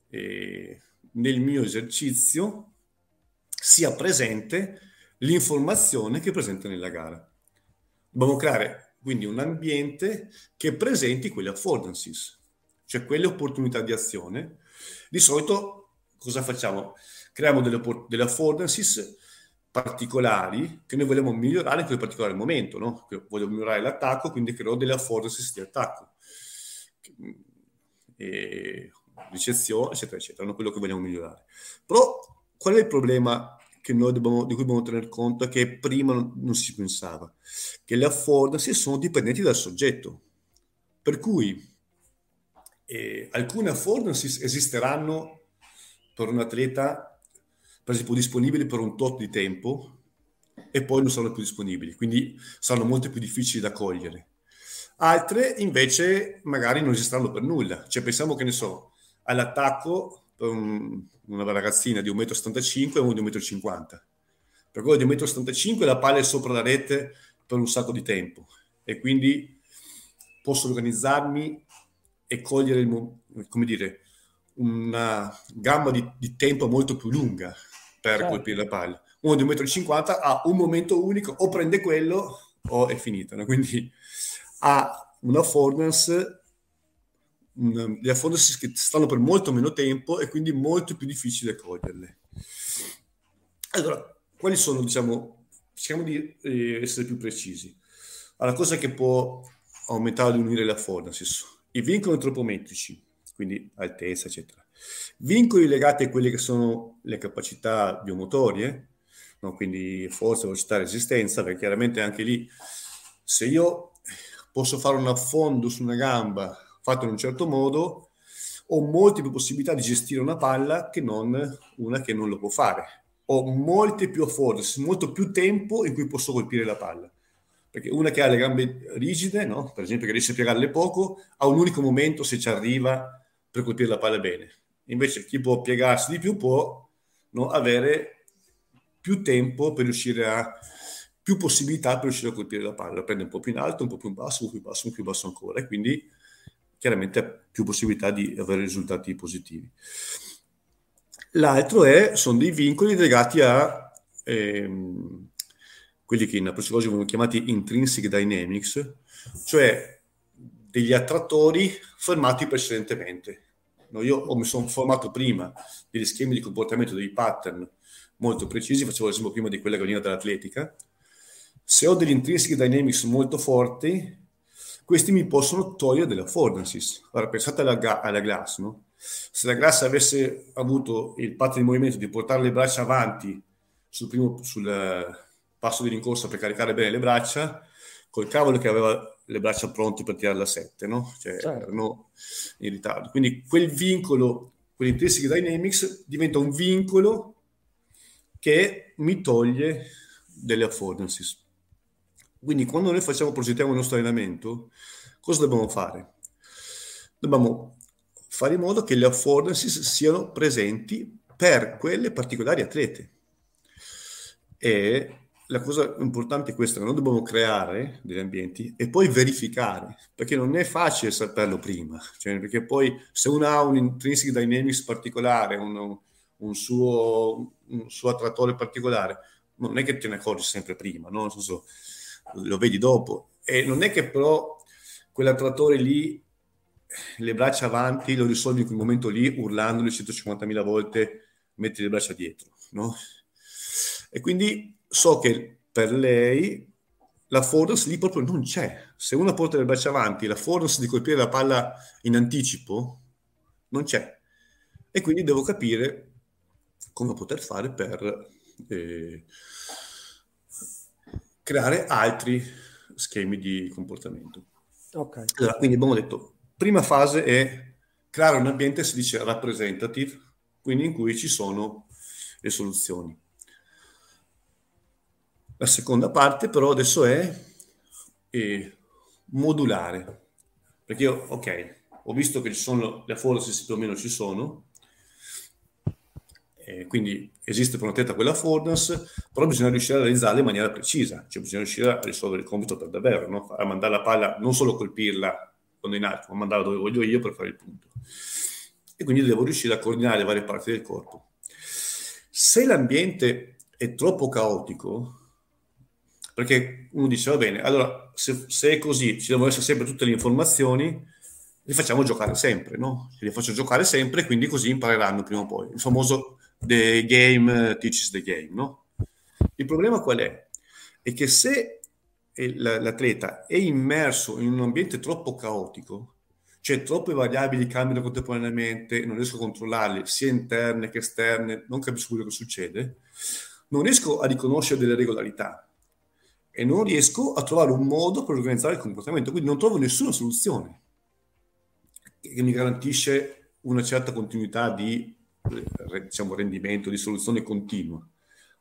eh, nel mio esercizio sia presente l'informazione che è presente nella gara. Dobbiamo creare quindi un ambiente che presenti quelle affordances, cioè quelle opportunità di azione. Di solito cosa facciamo? Creiamo delle, delle affordances particolari che noi vogliamo migliorare in quel particolare momento, no? Voglio migliorare l'attacco, quindi creo delle affordances di attacco, e ricezione, eccetera, eccetera, non quello che vogliamo migliorare. Però qual è il problema dobbiamo, di cui dobbiamo tener conto che prima non, non si pensava? Che le affordances sono dipendenti dal soggetto, per cui eh, alcune affordances esisteranno per un atleta per esempio disponibili per un tot di tempo e poi non sono più disponibili, quindi saranno molto più difficili da cogliere. Altre invece magari non esisteranno per nulla, cioè pensiamo che ne so, all'attacco per un, una ragazzina di 1,75 m e uno di 1,50 m. Per quello di 1,75 m la palla è sopra la rete per un sacco di tempo e quindi posso organizzarmi e cogliere il, come dire, una gamma di, di tempo molto più lunga per certo. colpire la palla. Uno di 1,50 m ha un momento unico, o prende quello o è finita. No? Quindi ha una affordance, una, le affordance che stanno per molto meno tempo e quindi molto più difficile coglierle. Allora, quali sono, diciamo, cerchiamo di eh, essere più precisi. Allora, cosa che può aumentare o unire le affordances? I vincoli antropometrici, quindi altezza, eccetera Vincoli legati a quelle che sono le capacità biomotorie, no? quindi forza, velocità, resistenza, perché chiaramente anche lì se io posso fare un affondo su una gamba fatto in un certo modo, ho molte più possibilità di gestire una palla che non una che non lo può fare. ho molte più affordances, molto più tempo in cui posso colpire la palla. Perché una che ha le gambe rigide, no? per esempio che riesce a piegarle poco, ha un unico momento se ci arriva per colpire la palla bene. Invece chi può piegarsi di più può no, avere più tempo per riuscire a più possibilità per riuscire a colpire la palla, prende un po' più in alto, un po' più in basso, un po' più basso, un po' più basso ancora e quindi chiaramente più possibilità di avere risultati positivi. L'altro è, sono dei vincoli legati a ehm, quelli che in psicologia vengono chiamati intrinsic dynamics, cioè degli attrattori formati precedentemente. No, io mi sono formato prima degli schemi di comportamento, dei pattern molto precisi, facevo l'esempio prima di quella che veniva dall'atletica. Se ho degli intrinsic dynamics molto forti, questi mi possono togliere delle affordances. Ora pensate alla, alla glass, no? Se la glass avesse avuto il patto di movimento di portare le braccia avanti sul, primo, sul eh, passo di rincorsa per caricare bene le braccia, col cavolo che aveva le braccia pronte per tirare la 7, no? Cioè, certo. erano in ritardo. Quindi quel vincolo, quell'intrinsic dynamics diventa un vincolo che mi toglie delle affordances. Quindi quando noi facciamo, progettiamo il nostro allenamento, cosa dobbiamo fare? Dobbiamo fare in modo che le affordances siano presenti per quelle particolari atlete. E la cosa importante è questa, che noi dobbiamo creare degli ambienti e poi verificare, perché non è facile saperlo prima, cioè, perché poi se uno ha un intrinsic dynamics particolare, un, un, suo, un suo attrattore particolare, non è che te ne accorgi sempre prima, no? Senso, lo vedi dopo. E non è che però quell'attrattore lì, le braccia avanti, lo risolvi in quel momento lì, urlandoli 150.000 volte, metti le braccia dietro, no? E quindi so che per lei la force lì proprio non c'è. Se uno porta le braccia avanti, la force di colpire la palla in anticipo non c'è. E quindi devo capire come poter fare per eh, creare altri schemi di comportamento. Okay. Allora, quindi abbiamo detto, prima fase è creare un ambiente, si dice representative, quindi in cui ci sono le soluzioni. La seconda parte però adesso è, è modulare, perché io, ok, ho visto che ci sono le forze più o meno ci sono, eh, quindi esiste per una teta quella affordance, però bisogna riuscire a realizzarla in maniera precisa, cioè bisogna riuscire a risolvere il compito per davvero, no? a mandare la palla, non solo colpirla quando in alto, ma mandarla dove voglio io per fare il punto. E quindi devo riuscire a coordinare le varie parti del corpo. Se l'ambiente è troppo caotico, perché uno dice va bene, allora se, se è così, ci devono essere sempre tutte le informazioni, li facciamo giocare sempre, no? Li faccio giocare sempre, quindi così impareranno prima o poi. Il famoso the game teaches the game, no? Il problema qual è? È che se l'atleta è immerso in un ambiente troppo caotico, cioè troppe variabili cambiano contemporaneamente, non riesco a controllarle, sia interne che esterne, non capisco quello che succede, non riesco a riconoscere delle regolarità e non riesco a trovare un modo per organizzare il comportamento, quindi non trovo nessuna soluzione che mi garantisce una certa continuità di diciamo, rendimento, di soluzione continua.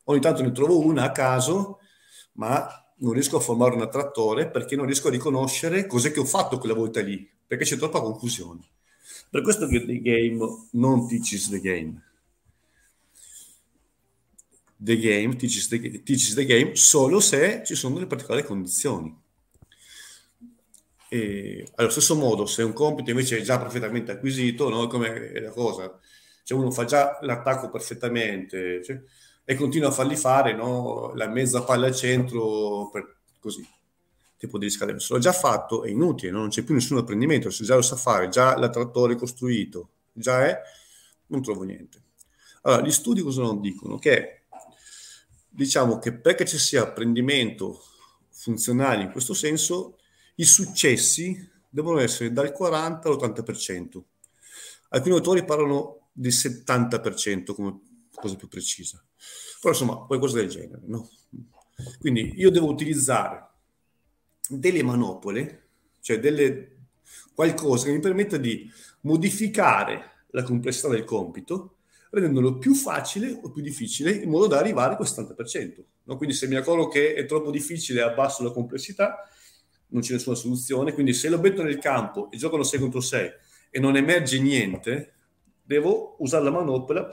Ogni tanto ne trovo una a caso, ma non riesco a formare un attrattore perché non riesco a riconoscere cos'è che ho fatto quella volta lì, perché c'è troppa confusione. Per questo the game non teaches the game. The game teaches the, teaches the game solo se ci sono delle particolari condizioni. E allo stesso modo, se un compito invece è già perfettamente acquisito, no? come la cosa, cioè uno fa già l'attacco perfettamente cioè, e continua a farli fare no? la mezza palla al centro, per, così, tipo di scadere. Se l'ho già fatto è inutile, no? non c'è più nessun apprendimento, se già lo sa fare, già l'attrattore costruito, già è, non trovo niente. Allora, gli studi cosa non dicono? Che diciamo che perché ci sia apprendimento funzionale in questo senso, i successi devono essere dal 40 all'80%. Alcuni autori parlano del 70% come cosa più precisa. Però insomma, qualcosa del genere, no? Quindi io devo utilizzare delle manopole, cioè delle, qualcosa che mi permetta di modificare la complessità del compito, rendendolo più facile o più difficile in modo da arrivare a quel 70%. No? Quindi se mi accorgo che è troppo difficile abbasso la complessità, non c'è nessuna soluzione. Quindi se lo metto nel campo e giocano 6 contro 6 e non emerge niente, devo usare la manopola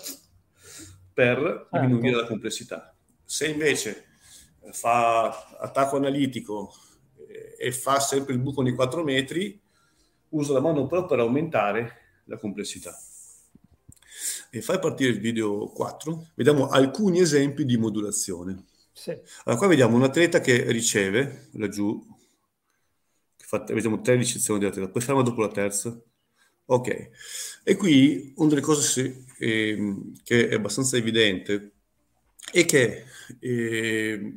per certo. diminuire la complessità. Se invece fa attacco analitico e fa sempre il buco nei 4 metri, uso la manopola per aumentare la complessità. E fai partire il video 4, vediamo alcuni esempi di modulazione. Sì. Allora, qua vediamo un atleta che riceve laggiù, che fa, vediamo tre ricezioni di atleta, poi ferma dopo la terza. Ok, e qui una delle cose eh, che è abbastanza evidente è che eh,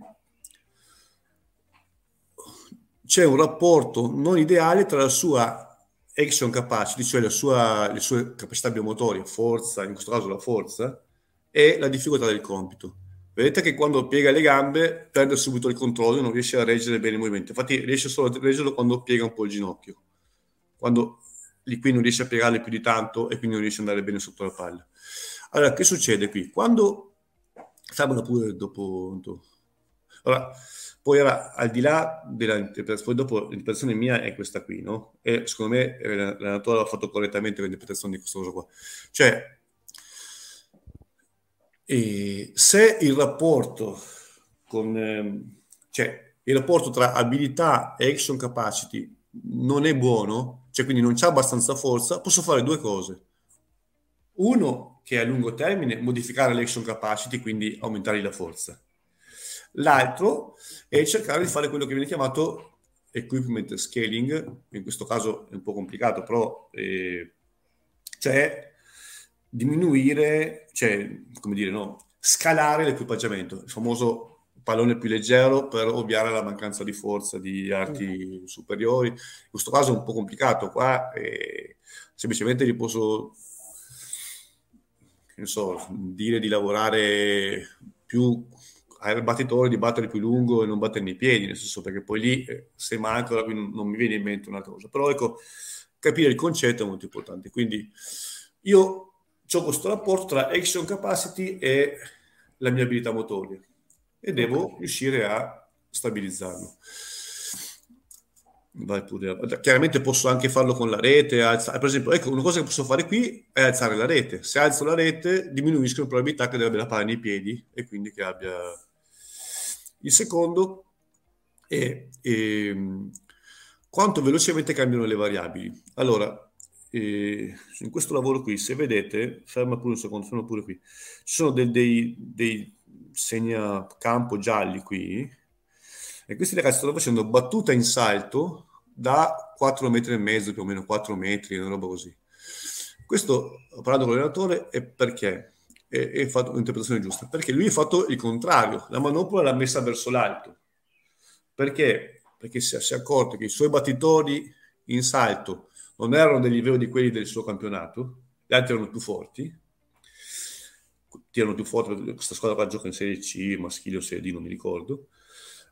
c'è un rapporto non ideale tra la sua action capacity, cioè sua, le sue capacità biomotorie, forza, in questo caso la forza, e la difficoltà del compito. Vedete che quando piega le gambe perde subito il controllo, non riesce a reggere bene il movimento. Infatti riesce solo a reggerlo quando piega un po' il ginocchio. Quando lì qui non riesce a piegarle più di tanto e quindi non riesce ad andare bene sotto la palla. Allora, che succede qui? Quando... Fammela pure dopo... Allora, poi era al di là dell'interpretazione, poi dopo l'interpretazione mia è questa qui, no? E secondo me eh, l'allenatore ha fatto correttamente l'interpretazione di questa cosa qua. Cioè, e se il rapporto con... Ehm, cioè, il rapporto tra abilità e action capacity non è buono, cioè quindi non c'è abbastanza forza, posso fare due cose. Uno, che a lungo termine, modificare l'action capacity, quindi aumentare la forza L'altro è cercare di fare quello che viene chiamato equipment scaling, in questo caso è un po' complicato, però eh, cioè diminuire, cioè come dire, no, scalare l'equipaggiamento, il famoso pallone più leggero per ovviare la mancanza di forza di arti mm. superiori. In questo caso è un po' complicato, qua eh, semplicemente gli posso so, dire di lavorare più al battitore di battere più lungo e non battermi i piedi, nel senso perché poi lì eh, se manca non, mi viene in mente un'altra cosa. Però ecco, capire il concetto è molto importante. Quindi io ho questo rapporto tra action capacity e la mia abilità motoria e devo riuscire a stabilizzarlo. Chiaramente posso anche farlo con la rete. Alzare. Per esempio, ecco, una cosa che posso fare qui è alzare la rete. Se alzo la rete, diminuisco la probabilità che abbia la palla nei piedi e quindi che abbia il secondo è, è ehm, quanto velocemente cambiano le variabili. Allora, eh, in questo lavoro qui, se vedete, ferma pure un secondo, ferma pure qui, ci sono dei, dei, dei segnacampo gialli qui, e questi ragazzi stanno facendo battuta in salto da 4 metri e mezzo, più o meno 4 metri, una roba così. Questo, parlando con l'allenatore, è perché e, e fatto un'interpretazione giusta, perché lui ha fatto il contrario, la manopola l'ha messa verso l'alto. Perché? Perché si, si è accorto che i suoi battitori in salto non erano del livello di quelli del suo campionato, gli altri erano più forti, erano più forti, questa squadra qua gioca in Serie C, maschile o Serie D, non mi ricordo.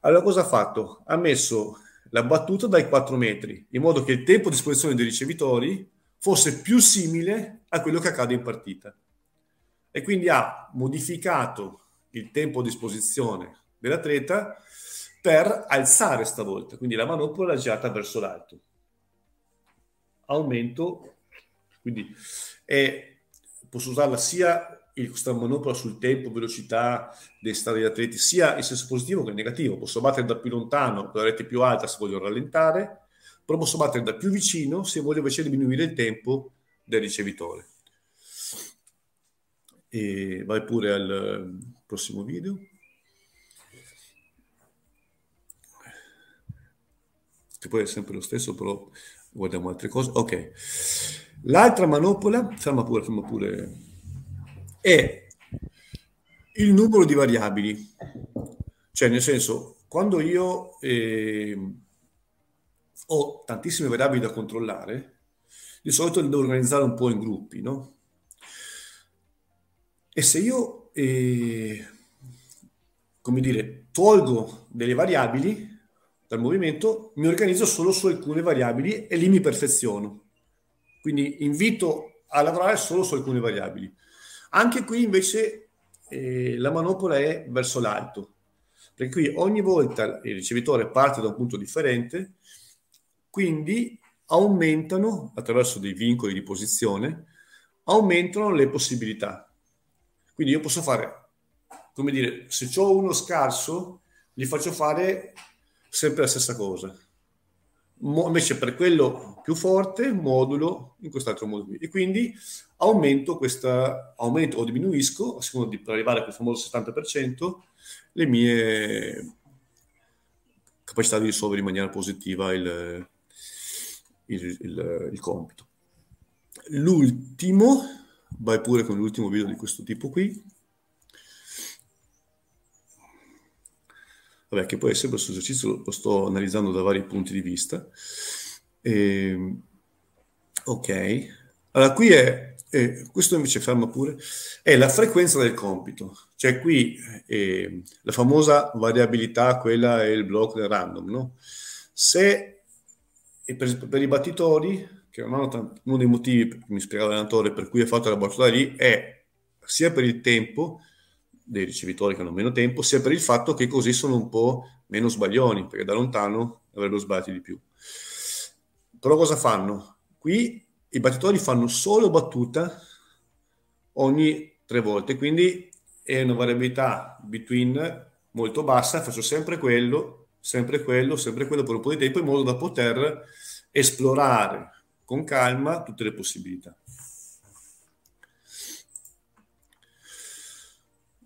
Allora cosa ha fatto? Ha messo la battuta dai 4 metri, in modo che il tempo di esposizione dei ricevitori fosse più simile a quello che accade in partita e quindi ha modificato il tempo di esposizione dell'atleta per alzare stavolta, quindi la manopola girata verso l'alto. Aumento, quindi è, posso usarla sia il, questa manopola sul tempo, velocità dei stati atleti, sia in senso positivo che negativo. Posso battere da più lontano con la rete più alta se voglio rallentare, però posso battere da più vicino se voglio invece diminuire il tempo del ricevitore. E vai pure al ehm, prossimo video. Che poi è sempre lo stesso, però guardiamo altre cose. Ok. L'altra manopola, ferma pure, ferma pure, è il numero di variabili. Cioè, nel senso, quando io eh, ho tantissime variabili da controllare, di solito le devo organizzare un po' in gruppi, no? E se io, eh, come dire, tolgo delle variabili dal movimento, mi organizzo solo su alcune variabili e lì mi perfeziono. Quindi invito a lavorare solo su alcune variabili. Anche qui invece eh, la manopola è verso l'alto, perché qui ogni volta il ricevitore parte da un punto differente, quindi aumentano, attraverso dei vincoli di posizione, aumentano le possibilità. Quindi io posso fare, come dire, se ho uno scarso, gli faccio fare sempre la stessa cosa. Mo- invece per quello più forte modulo in quest'altro modulo e quindi aumento questa aumento o diminuisco a seconda di per arrivare a quel famoso 70% le mie capacità di risolvere in maniera positiva il, il, il, il compito l'ultimo vai pure con l'ultimo video di questo tipo qui vabbè, che poi è sempre questo esercizio lo sto analizzando da vari punti di vista. E, ehm, ok, allora qui è, eh, questo invece ferma pure, è la frequenza del compito, cioè qui eh, la famosa variabilità, quella è il blocco del random, no? Se per, per i battitori, che non tanto, uno dei motivi, mi spiegava l'allenatore, per cui ha fatto la battuta lì, è sia per il tempo, dei ricevitori che hanno meno tempo, sia per il fatto che così sono un po' meno sbaglioni, perché da lontano avrebbero sbagliato di più. Però cosa fanno? Qui i battitori fanno solo battuta ogni tre volte, quindi è una variabilità between molto bassa, faccio sempre quello, sempre quello, sempre quello per un po' di tempo in modo da poter esplorare con calma tutte le possibilità.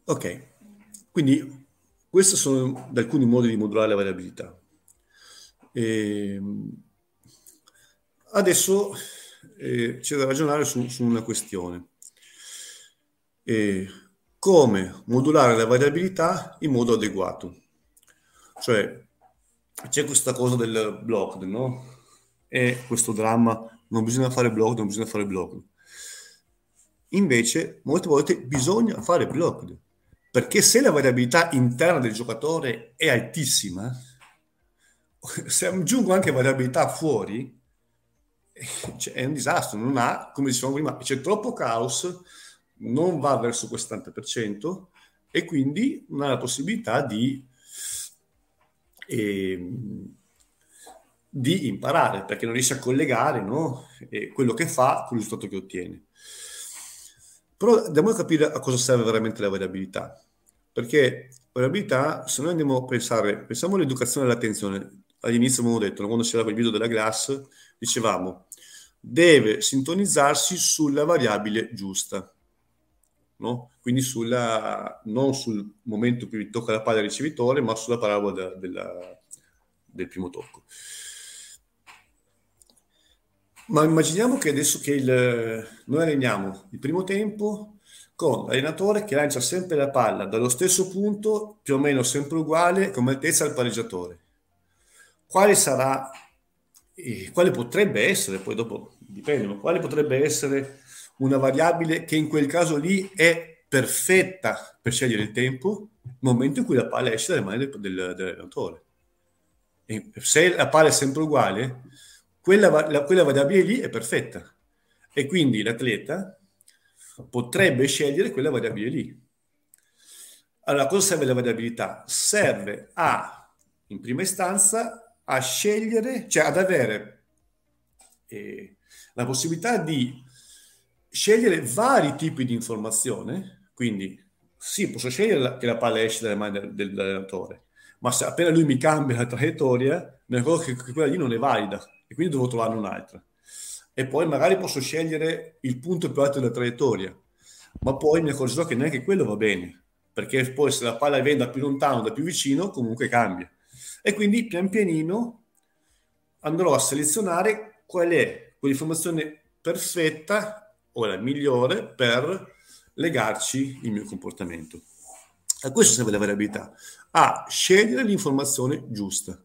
Ok, quindi questi sono alcuni modi di modulare la variabilità. E ehm, adesso eh, c'è da ragionare su, su una questione. E come modulare la variabilità in modo adeguato. Cioè, c'è questa cosa del block, no? E questo dramma, non bisogna fare block, non bisogna fare block. Invece, molte volte bisogna fare block perché se la variabilità interna del giocatore è altissima, se aggiungo anche variabilità fuori, cioè è un disastro, non ha, come dicevamo prima, c'è troppo caos, non va verso quel 70% e quindi non ha la possibilità di, eh, di imparare, perché non riesce a collegare no? quello che fa con il risultato che ottiene. Però dobbiamo capire a cosa serve veramente la variabilità. Perché variabilità, se noi andiamo a pensare, pensiamo all'educazione e all'attenzione, all'inizio abbiamo detto, quando c'era quel video della glass, dicevamo, deve sintonizzarsi sulla variabile giusta. No? Quindi sulla, non sul momento in cui tocca la palla al ricevitore, ma sulla parabola della, del primo tocco. Ma immaginiamo che adesso che il, noi alleniamo il primo tempo con l'allenatore che lancia sempre la palla dallo stesso punto, più o meno sempre uguale, come altezza al pareggiatore. Quale sarà, eh, quale potrebbe essere, poi dopo dipende, ma quale potrebbe essere una variabile che in quel caso lì è perfetta per scegliere il tempo, nel momento in cui la palla esce dalle mani del, del, dell'allenatore. E se la palla è sempre uguale, quella, la, quella variabile lì è perfetta. E quindi l'atleta potrebbe scegliere quella variabile lì. Allora, cosa serve la variabilità? Serve a, in prima istanza, a scegliere, cioè ad avere eh, la possibilità di scegliere vari tipi di informazione, quindi sì, posso scegliere la, che la palla esce dalle mani del, del, dell'allenatore, ma se appena lui mi cambia la traiettoria, mi accorgo che, che quella lì non è valida e quindi devo trovarne un'altra e poi magari posso scegliere il punto più alto della traiettoria, ma poi mi accorgerò che neanche quello va bene, perché poi se la palla viene da più lontano, da più vicino, comunque cambia. E quindi pian pianino andrò a selezionare qual è quell'informazione perfetta o la migliore per legarci il mio comportamento. A questo serve la variabilità, a scegliere l'informazione giusta.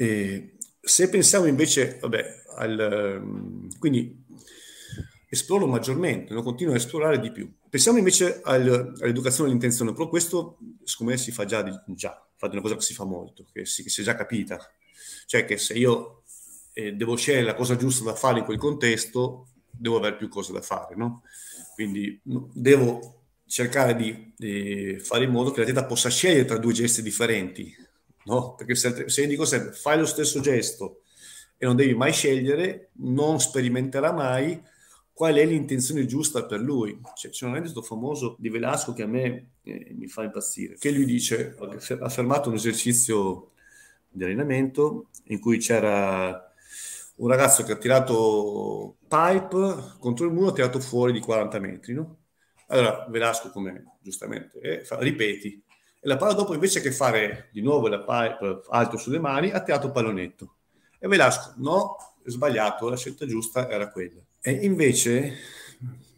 E se pensiamo invece, vabbè, al, quindi esploro maggiormente, non continuo a esplorare di più. Pensiamo invece al, all'educazione all'intenzione, però questo secondo me si fa già, già, fate una cosa che si fa molto, che si, che si è già capita. Cioè che se io eh, devo scegliere la cosa giusta da fare in quel contesto, devo avere più cose da fare, no? Quindi devo cercare di, di, fare in modo che l'atleta possa scegliere tra due gesti differenti, no? Perché se, se dico sempre fai lo stesso gesto e non devi mai scegliere, non sperimenterà mai qual è l'intenzione giusta per lui. Cioè, c'è un aneddoto famoso di Velasco che a me eh, mi fa impazzire, che lui dice, ha fermato un esercizio di allenamento in cui c'era un ragazzo che ha tirato pipe contro il muro, ha tirato fuori di 40 metri, no? Allora Velasco, come giustamente, eh, fa, ripeti. E la palla dopo, invece che fare di nuovo la pipe alto sulle mani, ha tirato pallonetto. E Velasco, no, sbagliato, la scelta giusta era quella. E invece,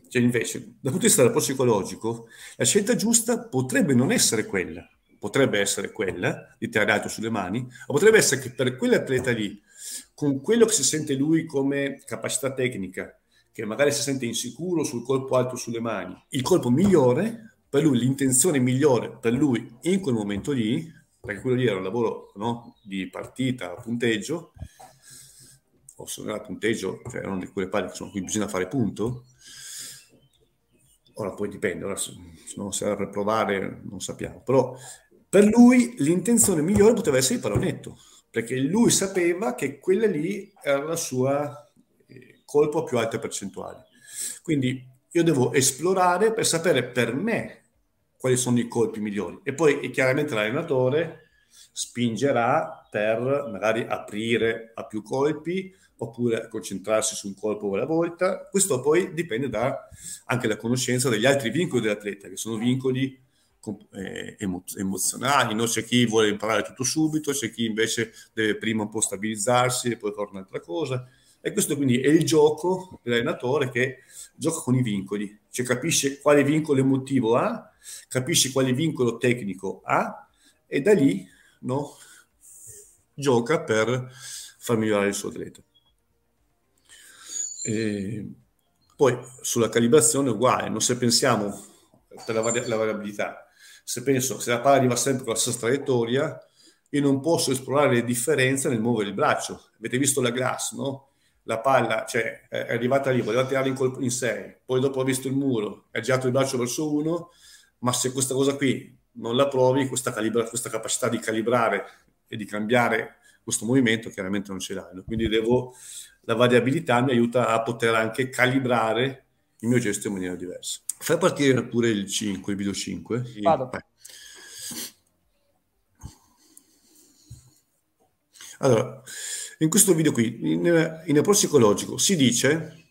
cioè invece, dal punto di vista psicologico, la scelta giusta potrebbe non essere quella, potrebbe essere quella di tirare alto sulle mani, o potrebbe essere che per quell'atleta lì, con quello che si sente lui come capacità tecnica, che magari si sente insicuro sul colpo alto sulle mani, il colpo migliore, per lui l'intenzione migliore per lui in quel momento lì, perché quello lì era un lavoro no, di partita, punteggio, possono dare punteggio, cioè erano di quelle palle su cui bisogna fare punto. Ora poi dipende, ora se, se era per provare non sappiamo, però per lui l'intenzione migliore poteva essere il pallonetto, perché lui sapeva che quella lì era la sua eh, colpo a più alte percentuali. Quindi io devo esplorare per sapere per me quali sono i colpi migliori e poi chiaramente l'allenatore spingerà per magari aprire a più colpi oppure concentrarsi su un colpo alla volta. Questo poi dipende da anche la conoscenza degli altri vincoli dell'atleta, che sono vincoli eh, emozionali. No? C'è chi vuole imparare tutto subito, c'è chi invece deve prima un po' stabilizzarsi e poi fare un'altra cosa. E questo quindi è il gioco dell'allenatore che gioca con i vincoli, cioè capisce quale vincolo emotivo ha, capisce quale vincolo tecnico ha e da lì no, gioca per far migliorare il suo atleta. E poi sulla calibrazione è uguale, non se pensiamo per la, vari- la, variabilità, se penso se la palla arriva sempre con la stessa traiettoria, io non posso esplorare le differenze nel muovere il braccio. Avete visto la glass, no? La palla cioè, è arrivata lì, voleva tirare in, colpo in 6, poi dopo ha visto il muro, ha girato il braccio verso 1, ma se questa cosa qui non la provi, questa, calibra- questa capacità di calibrare e di cambiare questo movimento chiaramente non ce l'hai. Quindi devo la variabilità mi aiuta a poter anche calibrare il mio gesto in maniera diversa. Fai partire pure il 5, il video 5. Vado. Allora, in questo video qui, in, in approccio psicologico, si dice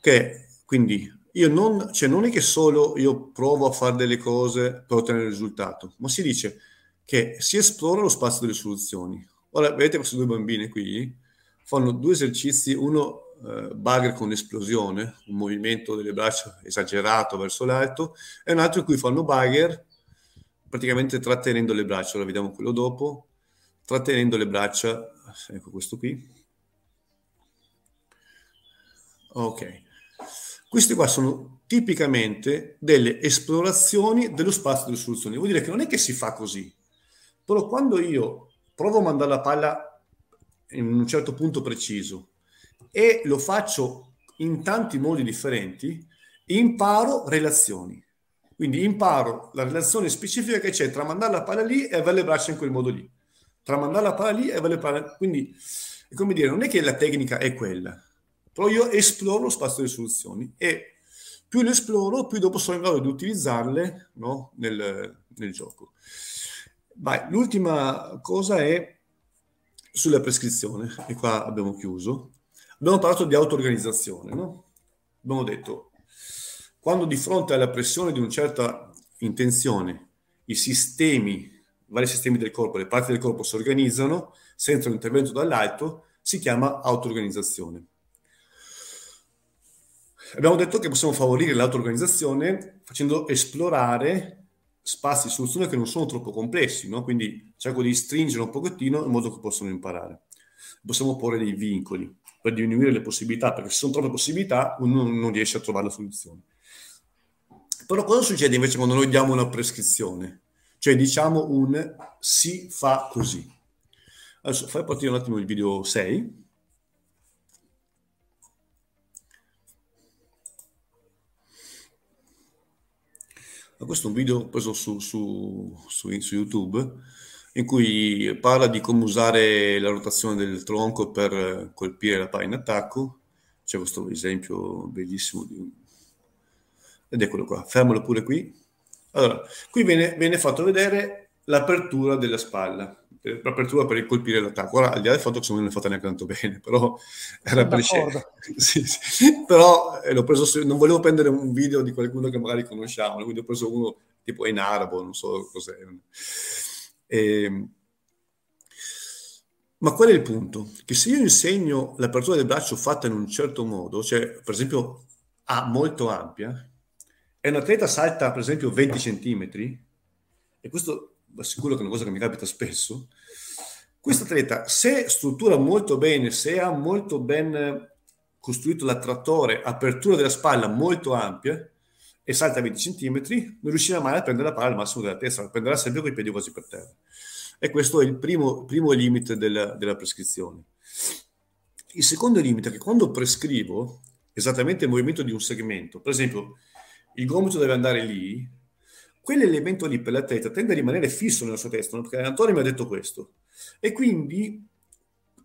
che quindi io non, cioè non è che solo io provo a fare delle cose per ottenere il risultato, ma si dice che si esplora lo spazio delle soluzioni. Ora, vedete queste due bambine qui? fanno due esercizi, uno eh, bugger con esplosione, un movimento delle braccia esagerato verso l'alto, e un altro in cui fanno bugger praticamente trattenendo le braccia, ora vediamo quello dopo, trattenendo le braccia, ecco questo qui. Ok. Queste qua sono tipicamente delle esplorazioni dello spazio delle soluzioni. Vuol dire che non è che si fa così, però quando io provo a mandare la palla in un certo punto preciso e lo faccio in tanti modi differenti, imparo relazioni. Quindi imparo la relazione specifica che c'è tra mandare la palla lì e avere le braccia in quel modo lì. Tra mandare la palla lì e avere le palla... Quindi, come dire, non è che la tecnica è quella, però io esploro lo spazio delle soluzioni e più le esploro, più dopo sono in grado di utilizzarle no? nel, nel gioco. Vai, l'ultima cosa è sulla prescrizione, e qua abbiamo chiuso, abbiamo parlato di auto-organizzazione, no? Abbiamo detto, quando di fronte alla pressione di una certa intenzione, i sistemi, vari sistemi del corpo, le parti del corpo si organizzano senza un intervento dall'alto, si chiama auto-organizzazione. Abbiamo detto che possiamo favorire l'auto-organizzazione facendo esplorare spazi di soluzione che non sono troppo complessi, no? quindi cerco di stringere un pochettino in modo che possano imparare. Possiamo porre dei vincoli per diminuire le possibilità, perché se sono troppe possibilità uno non riesce a trovare la soluzione. Però cosa succede invece quando noi diamo una prescrizione? Cioè diciamo un si fa così. Adesso fai partire un attimo il video 6. Questo è un video preso su, su, su, su, YouTube in cui parla di come usare la rotazione del tronco per colpire la palla in attacco. C'è questo esempio bellissimo di... ed eccolo qua, fermalo pure qui. Allora, qui viene, viene fatto vedere l'apertura della spalla, l'apertura per colpire l'attacco. Ora, al di là del fatto che non è fatta neanche tanto bene, però era per sì, sì. Però eh, l'ho preso, non volevo prendere un video di qualcuno che magari conosciamo, quindi ho preso uno tipo in arabo, non so cos'è. E... Ehm, ma qual è il punto? Che se io insegno l'apertura del braccio fatta in un certo modo, cioè per esempio A molto ampia, e un atleta salta per esempio 20 centimetri, e questo sicuro che è una cosa che mi capita spesso, questo atleta se struttura molto bene, se ha molto ben costruito l'attrattore, apertura della spalla molto ampia e salta 20 cm, non riuscirà mai a prendere la palla al massimo della testa, la prenderà sempre con i piedi quasi per terra. E questo è il primo, primo limite della, della prescrizione. Il secondo limite è che quando prescrivo esattamente il movimento di un segmento, per esempio il gomito deve andare lì, quell'elemento lì per l'atleta tende a rimanere fisso nella sua testa, perché l'allenatore mi ha detto questo. E quindi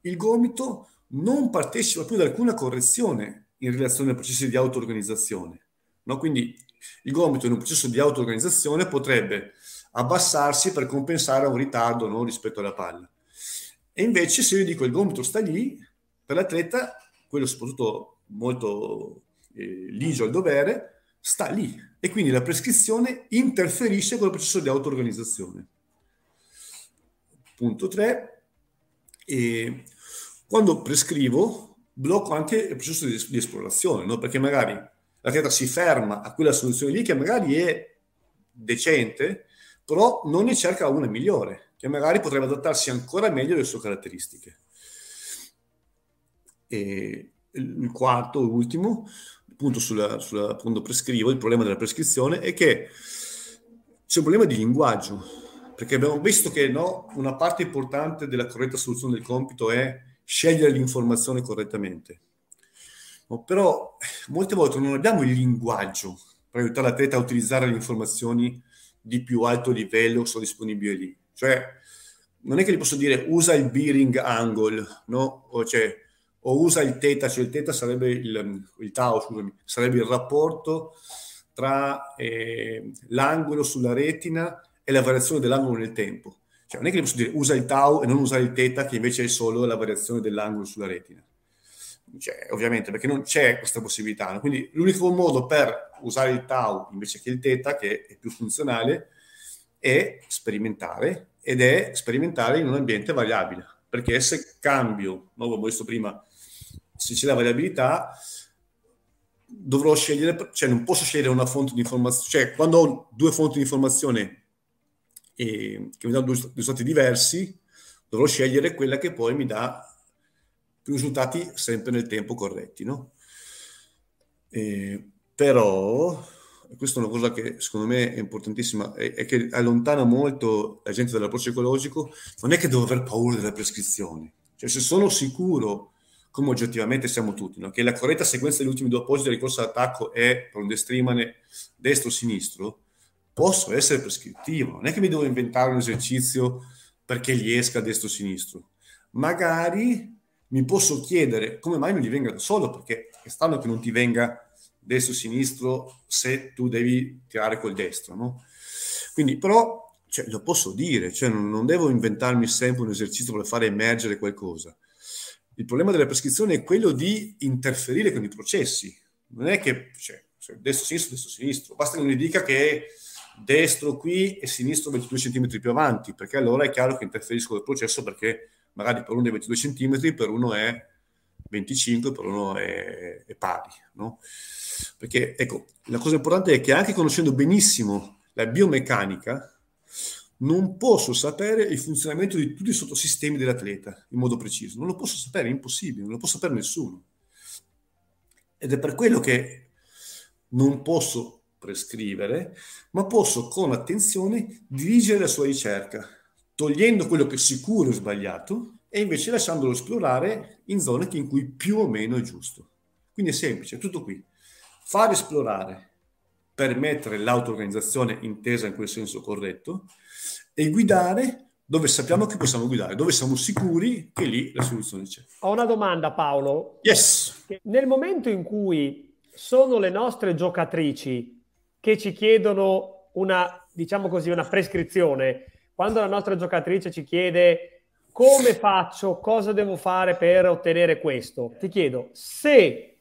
il gomito non partecipa più ad alcuna correzione in relazione ai processi di auto-organizzazione. No? Quindi il gomito in un processo di auto-organizzazione potrebbe abbassarsi per compensare un ritardo no? rispetto alla palla. E invece se io dico il gomito sta lì, per l'atleta, quello soprattutto molto eh, ligio al dovere, sta lì e quindi la prescrizione interferisce con il processo di auto-organizzazione. Punto 3. E quando prescrivo blocco anche il processo di, di esplorazione, no? perché magari l'atleta si ferma a quella soluzione lì che magari è decente, però non ne cerca una migliore, che magari potrebbe adattarsi ancora meglio alle sue caratteristiche. E il quarto, ultimo, appunto sulla, sulla, appunto prescrivo, il problema della prescrizione è che c'è un problema di linguaggio, perché abbiamo visto che no, una parte importante della corretta soluzione del compito è scegliere l'informazione correttamente. No, però molte volte non abbiamo il linguaggio per aiutare l'atleta a utilizzare le informazioni di più alto livello che sono disponibili lì. Cioè, non è che gli posso dire usa il bearing angle, no? O cioè, o usa il teta, cioè il teta sarebbe il, il tau, scusami, sarebbe il rapporto tra eh, l'angolo sulla retina e la variazione dell'angolo nel tempo. Cioè non è che posso dire usa il tau e non usare il teta, che invece è solo la variazione dell'angolo sulla retina. Cioè, ovviamente, perché non c'è questa possibilità. No? Quindi l'unico modo per usare il tau invece che il teta, che è più funzionale, è sperimentare ed è sperimentare in un ambiente variabile. Perché se cambio, no, come ho visto prima, se c'è la variabilità, dovrò scegliere, cioè non posso scegliere una fonte di informazione, cioè quando ho due fonti di informazione e, che mi danno due, risultati diversi, dovrò scegliere quella che poi mi dà più risultati sempre nel tempo corretti, no? E, però, questa è una cosa che secondo me è importantissima e che allontana molto la gente dall'approccio ecologico, non è che devo aver paura delle prescrizioni, cioè se sono sicuro come oggettivamente siamo tutti, no? che la corretta sequenza degli ultimi due appoggi del ricorso all'attacco è per un destrimane destro-sinistro, posso essere prescrittivo. Non è che mi devo inventare un esercizio perché gli esca destro-sinistro. Magari mi posso chiedere come mai non gli venga da solo, perché è strano che non ti venga destro-sinistro se tu devi tirare col destro, no? Quindi, però, cioè, lo posso dire, cioè, non, non devo inventarmi sempre un esercizio per fare emergere qualcosa. Il problema della prescrizione è quello di interferire con i processi. Non è che cioè, destro-sinistro, destro-sinistro. Basta che non gli dica che destro qui e sinistro 22 cm più avanti, perché allora è chiaro che interferisco nel processo perché magari per uno è 22 cm, per uno è 25, per uno è, è pari. No? Perché ecco, la cosa importante è che anche conoscendo benissimo la biomeccanica, non posso sapere il funzionamento di tutti i sottosistemi dell'atleta in modo preciso. Non lo posso sapere, è impossibile, non lo può sapere nessuno. Ed è per quello che non posso prescrivere, ma posso con attenzione dirigere la sua ricerca, togliendo quello che è sicuro è sbagliato e invece lasciandolo esplorare in zone in cui più o meno è giusto. Quindi è semplice, è tutto qui. Far esplorare permettere l'auto-organizzazione intesa in quel senso corretto e guidare dove sappiamo che possiamo guidare, dove siamo sicuri che lì la soluzione c'è. Ho una domanda Paolo. Yes. Nel momento in cui sono le nostre giocatrici che ci chiedono una, diciamo così, una prescrizione, quando la nostra giocatrice ci chiede come faccio, cosa devo fare per ottenere questo, ti chiedo se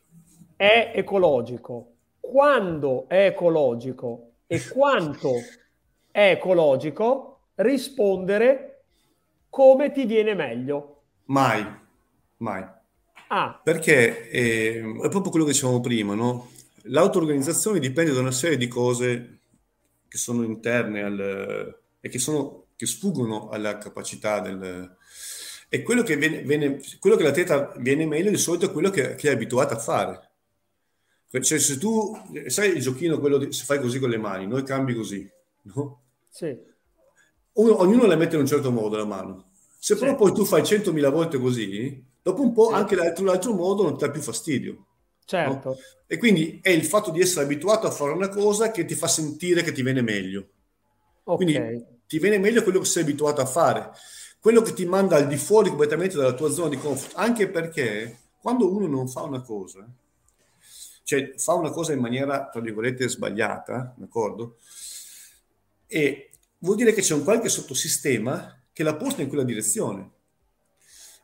è ecologico, quando è ecologico e quanto è ecologico, rispondere come ti viene meglio. Mai, mai. Ah. Perché eh, è proprio quello che dicevamo prima, no? L'auto-organizzazione dipende da una serie di cose che sono interne al, e che, sono, che sfuggono alla capacità del... E quello che, viene, viene, quello che l'atleta viene meglio di solito è quello che, che è abituato a fare. Cioè, se tu sai il giochino, quello di, se fai così con le mani, noi cambi così, no? Sì. Uno, ognuno la mette in un certo modo la mano. Se però sì. poi tu fai 100.000 volte così, dopo un po' sì. anche l'altro, l'altro, modo non ti dà più fastidio. Certo. No? E quindi è il fatto di essere abituato a fare una cosa che ti fa sentire che ti viene meglio. Okay. Quindi ti viene meglio quello che sei abituato a fare. Quello che ti manda al di fuori completamente dalla tua zona di comfort. Anche perché quando uno non fa una cosa, cioè fa una cosa in maniera, tra virgolette, sbagliata, d'accordo? E vuol dire che c'è un qualche sottosistema che la porta in quella direzione.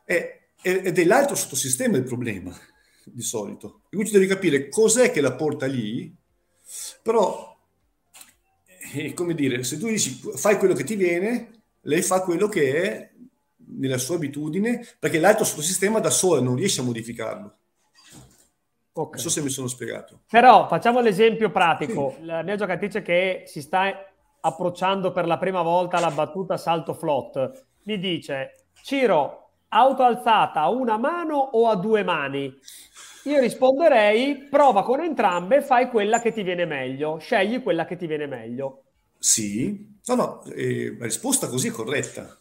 E, ed è l'altro sottosistema il problema, di solito. E quindi tu devi capire cos'è che la porta lì, però, è come dire, se tu dici fai quello che ti viene, lei fa quello che è nella sua abitudine, perché l'altro sottosistema da solo non riesce a modificarlo. Okay. Non so se mi sono spiegato. Però facciamo l'esempio pratico. Sì. La mia giocatrice che si sta approcciando per la prima volta alla battuta salto flot mi dice Ciro, auto alzata a una mano o a due mani? Io risponderei prova con entrambe, fai quella che ti viene meglio, scegli quella che ti viene meglio. Sì, no, no, eh, la risposta così è corretta.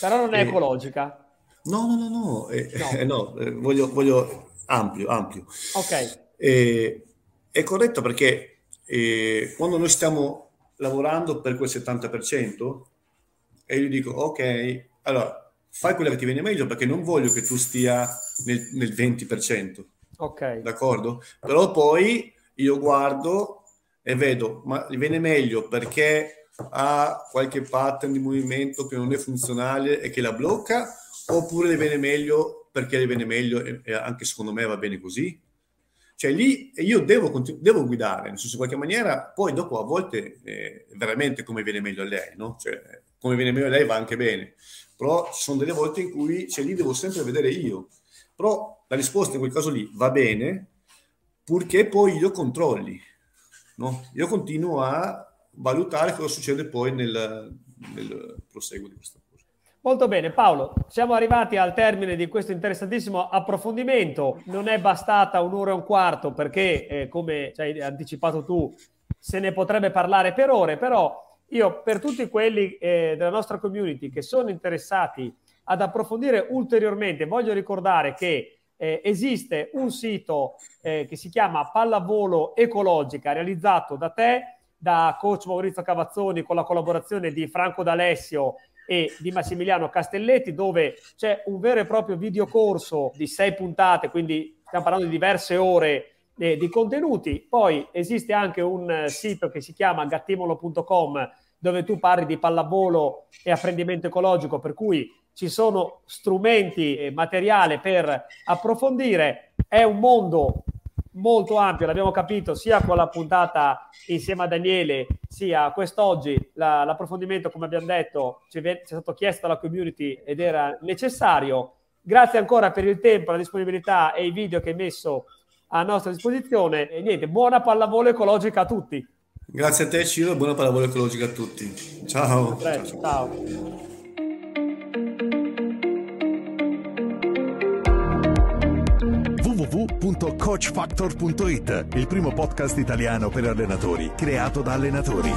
Però non è eh, ecologica. No, no, no, no, eh, no. Eh, no eh, voglio, voglio ampio, ampio. Ok. Eh, è corretto perché eh, quando noi stiamo lavorando per quel 70% e io dico ok, allora fai quella che ti viene meglio perché non voglio che tu stia nel, nel 20%. Ok. D'accordo? Però poi io guardo e vedo, ma gli viene meglio perché ha qualche pattern di movimento che non è funzionale e che la blocca oppure le viene meglio perché le viene meglio e, anche secondo me va bene così. Cioè lì io devo, continu- devo guidare, nel senso in qualche maniera, poi dopo a volte eh, veramente come viene meglio a lei, no? Cioè, come viene meglio a lei va anche bene, però ci sono delle volte in cui, cioè lì devo sempre vedere io. Però la risposta in quel caso lì va bene, purché poi io controlli, no? Io continuo a valutare cosa succede poi nel, nel proseguo di questo. Molto bene, Paolo, siamo arrivati al termine di questo interessantissimo approfondimento. Non è bastata un'ora e un quarto perché, eh, come ci hai anticipato tu, se ne potrebbe parlare per ore, però io per tutti quelli eh, della nostra community che sono interessati ad approfondire ulteriormente, voglio ricordare che eh, esiste un sito eh, che si chiama Pallavolo Ecologica, realizzato da te, da coach Maurizio Cavazzoni, con la collaborazione di Franco D'Alessio e di Massimiliano Castelletti, dove c'è un vero e proprio videocorso di sei puntate, quindi stiamo parlando di diverse ore eh, di contenuti. Poi esiste anche un eh, sito che si chiama gattimolo.com dove tu parli di pallavolo e apprendimento ecologico, per cui ci sono strumenti e materiale per approfondire. È un mondo molto ampio, l'abbiamo capito sia con la puntata insieme a Daniele, sia quest'oggi la, l'approfondimento, come abbiamo detto, ci è, stato chiesto dalla community ed era necessario. Grazie ancora per il tempo, la disponibilità e i video che hai messo a nostra disposizione. E niente, buona pallavolo ecologica a tutti. Grazie a te Ciro, buona pallavolo ecologica a tutti. Ciao. ciao. ciao. www.coachfactor.it, il primo podcast italiano per allenatori, creato da allenatori.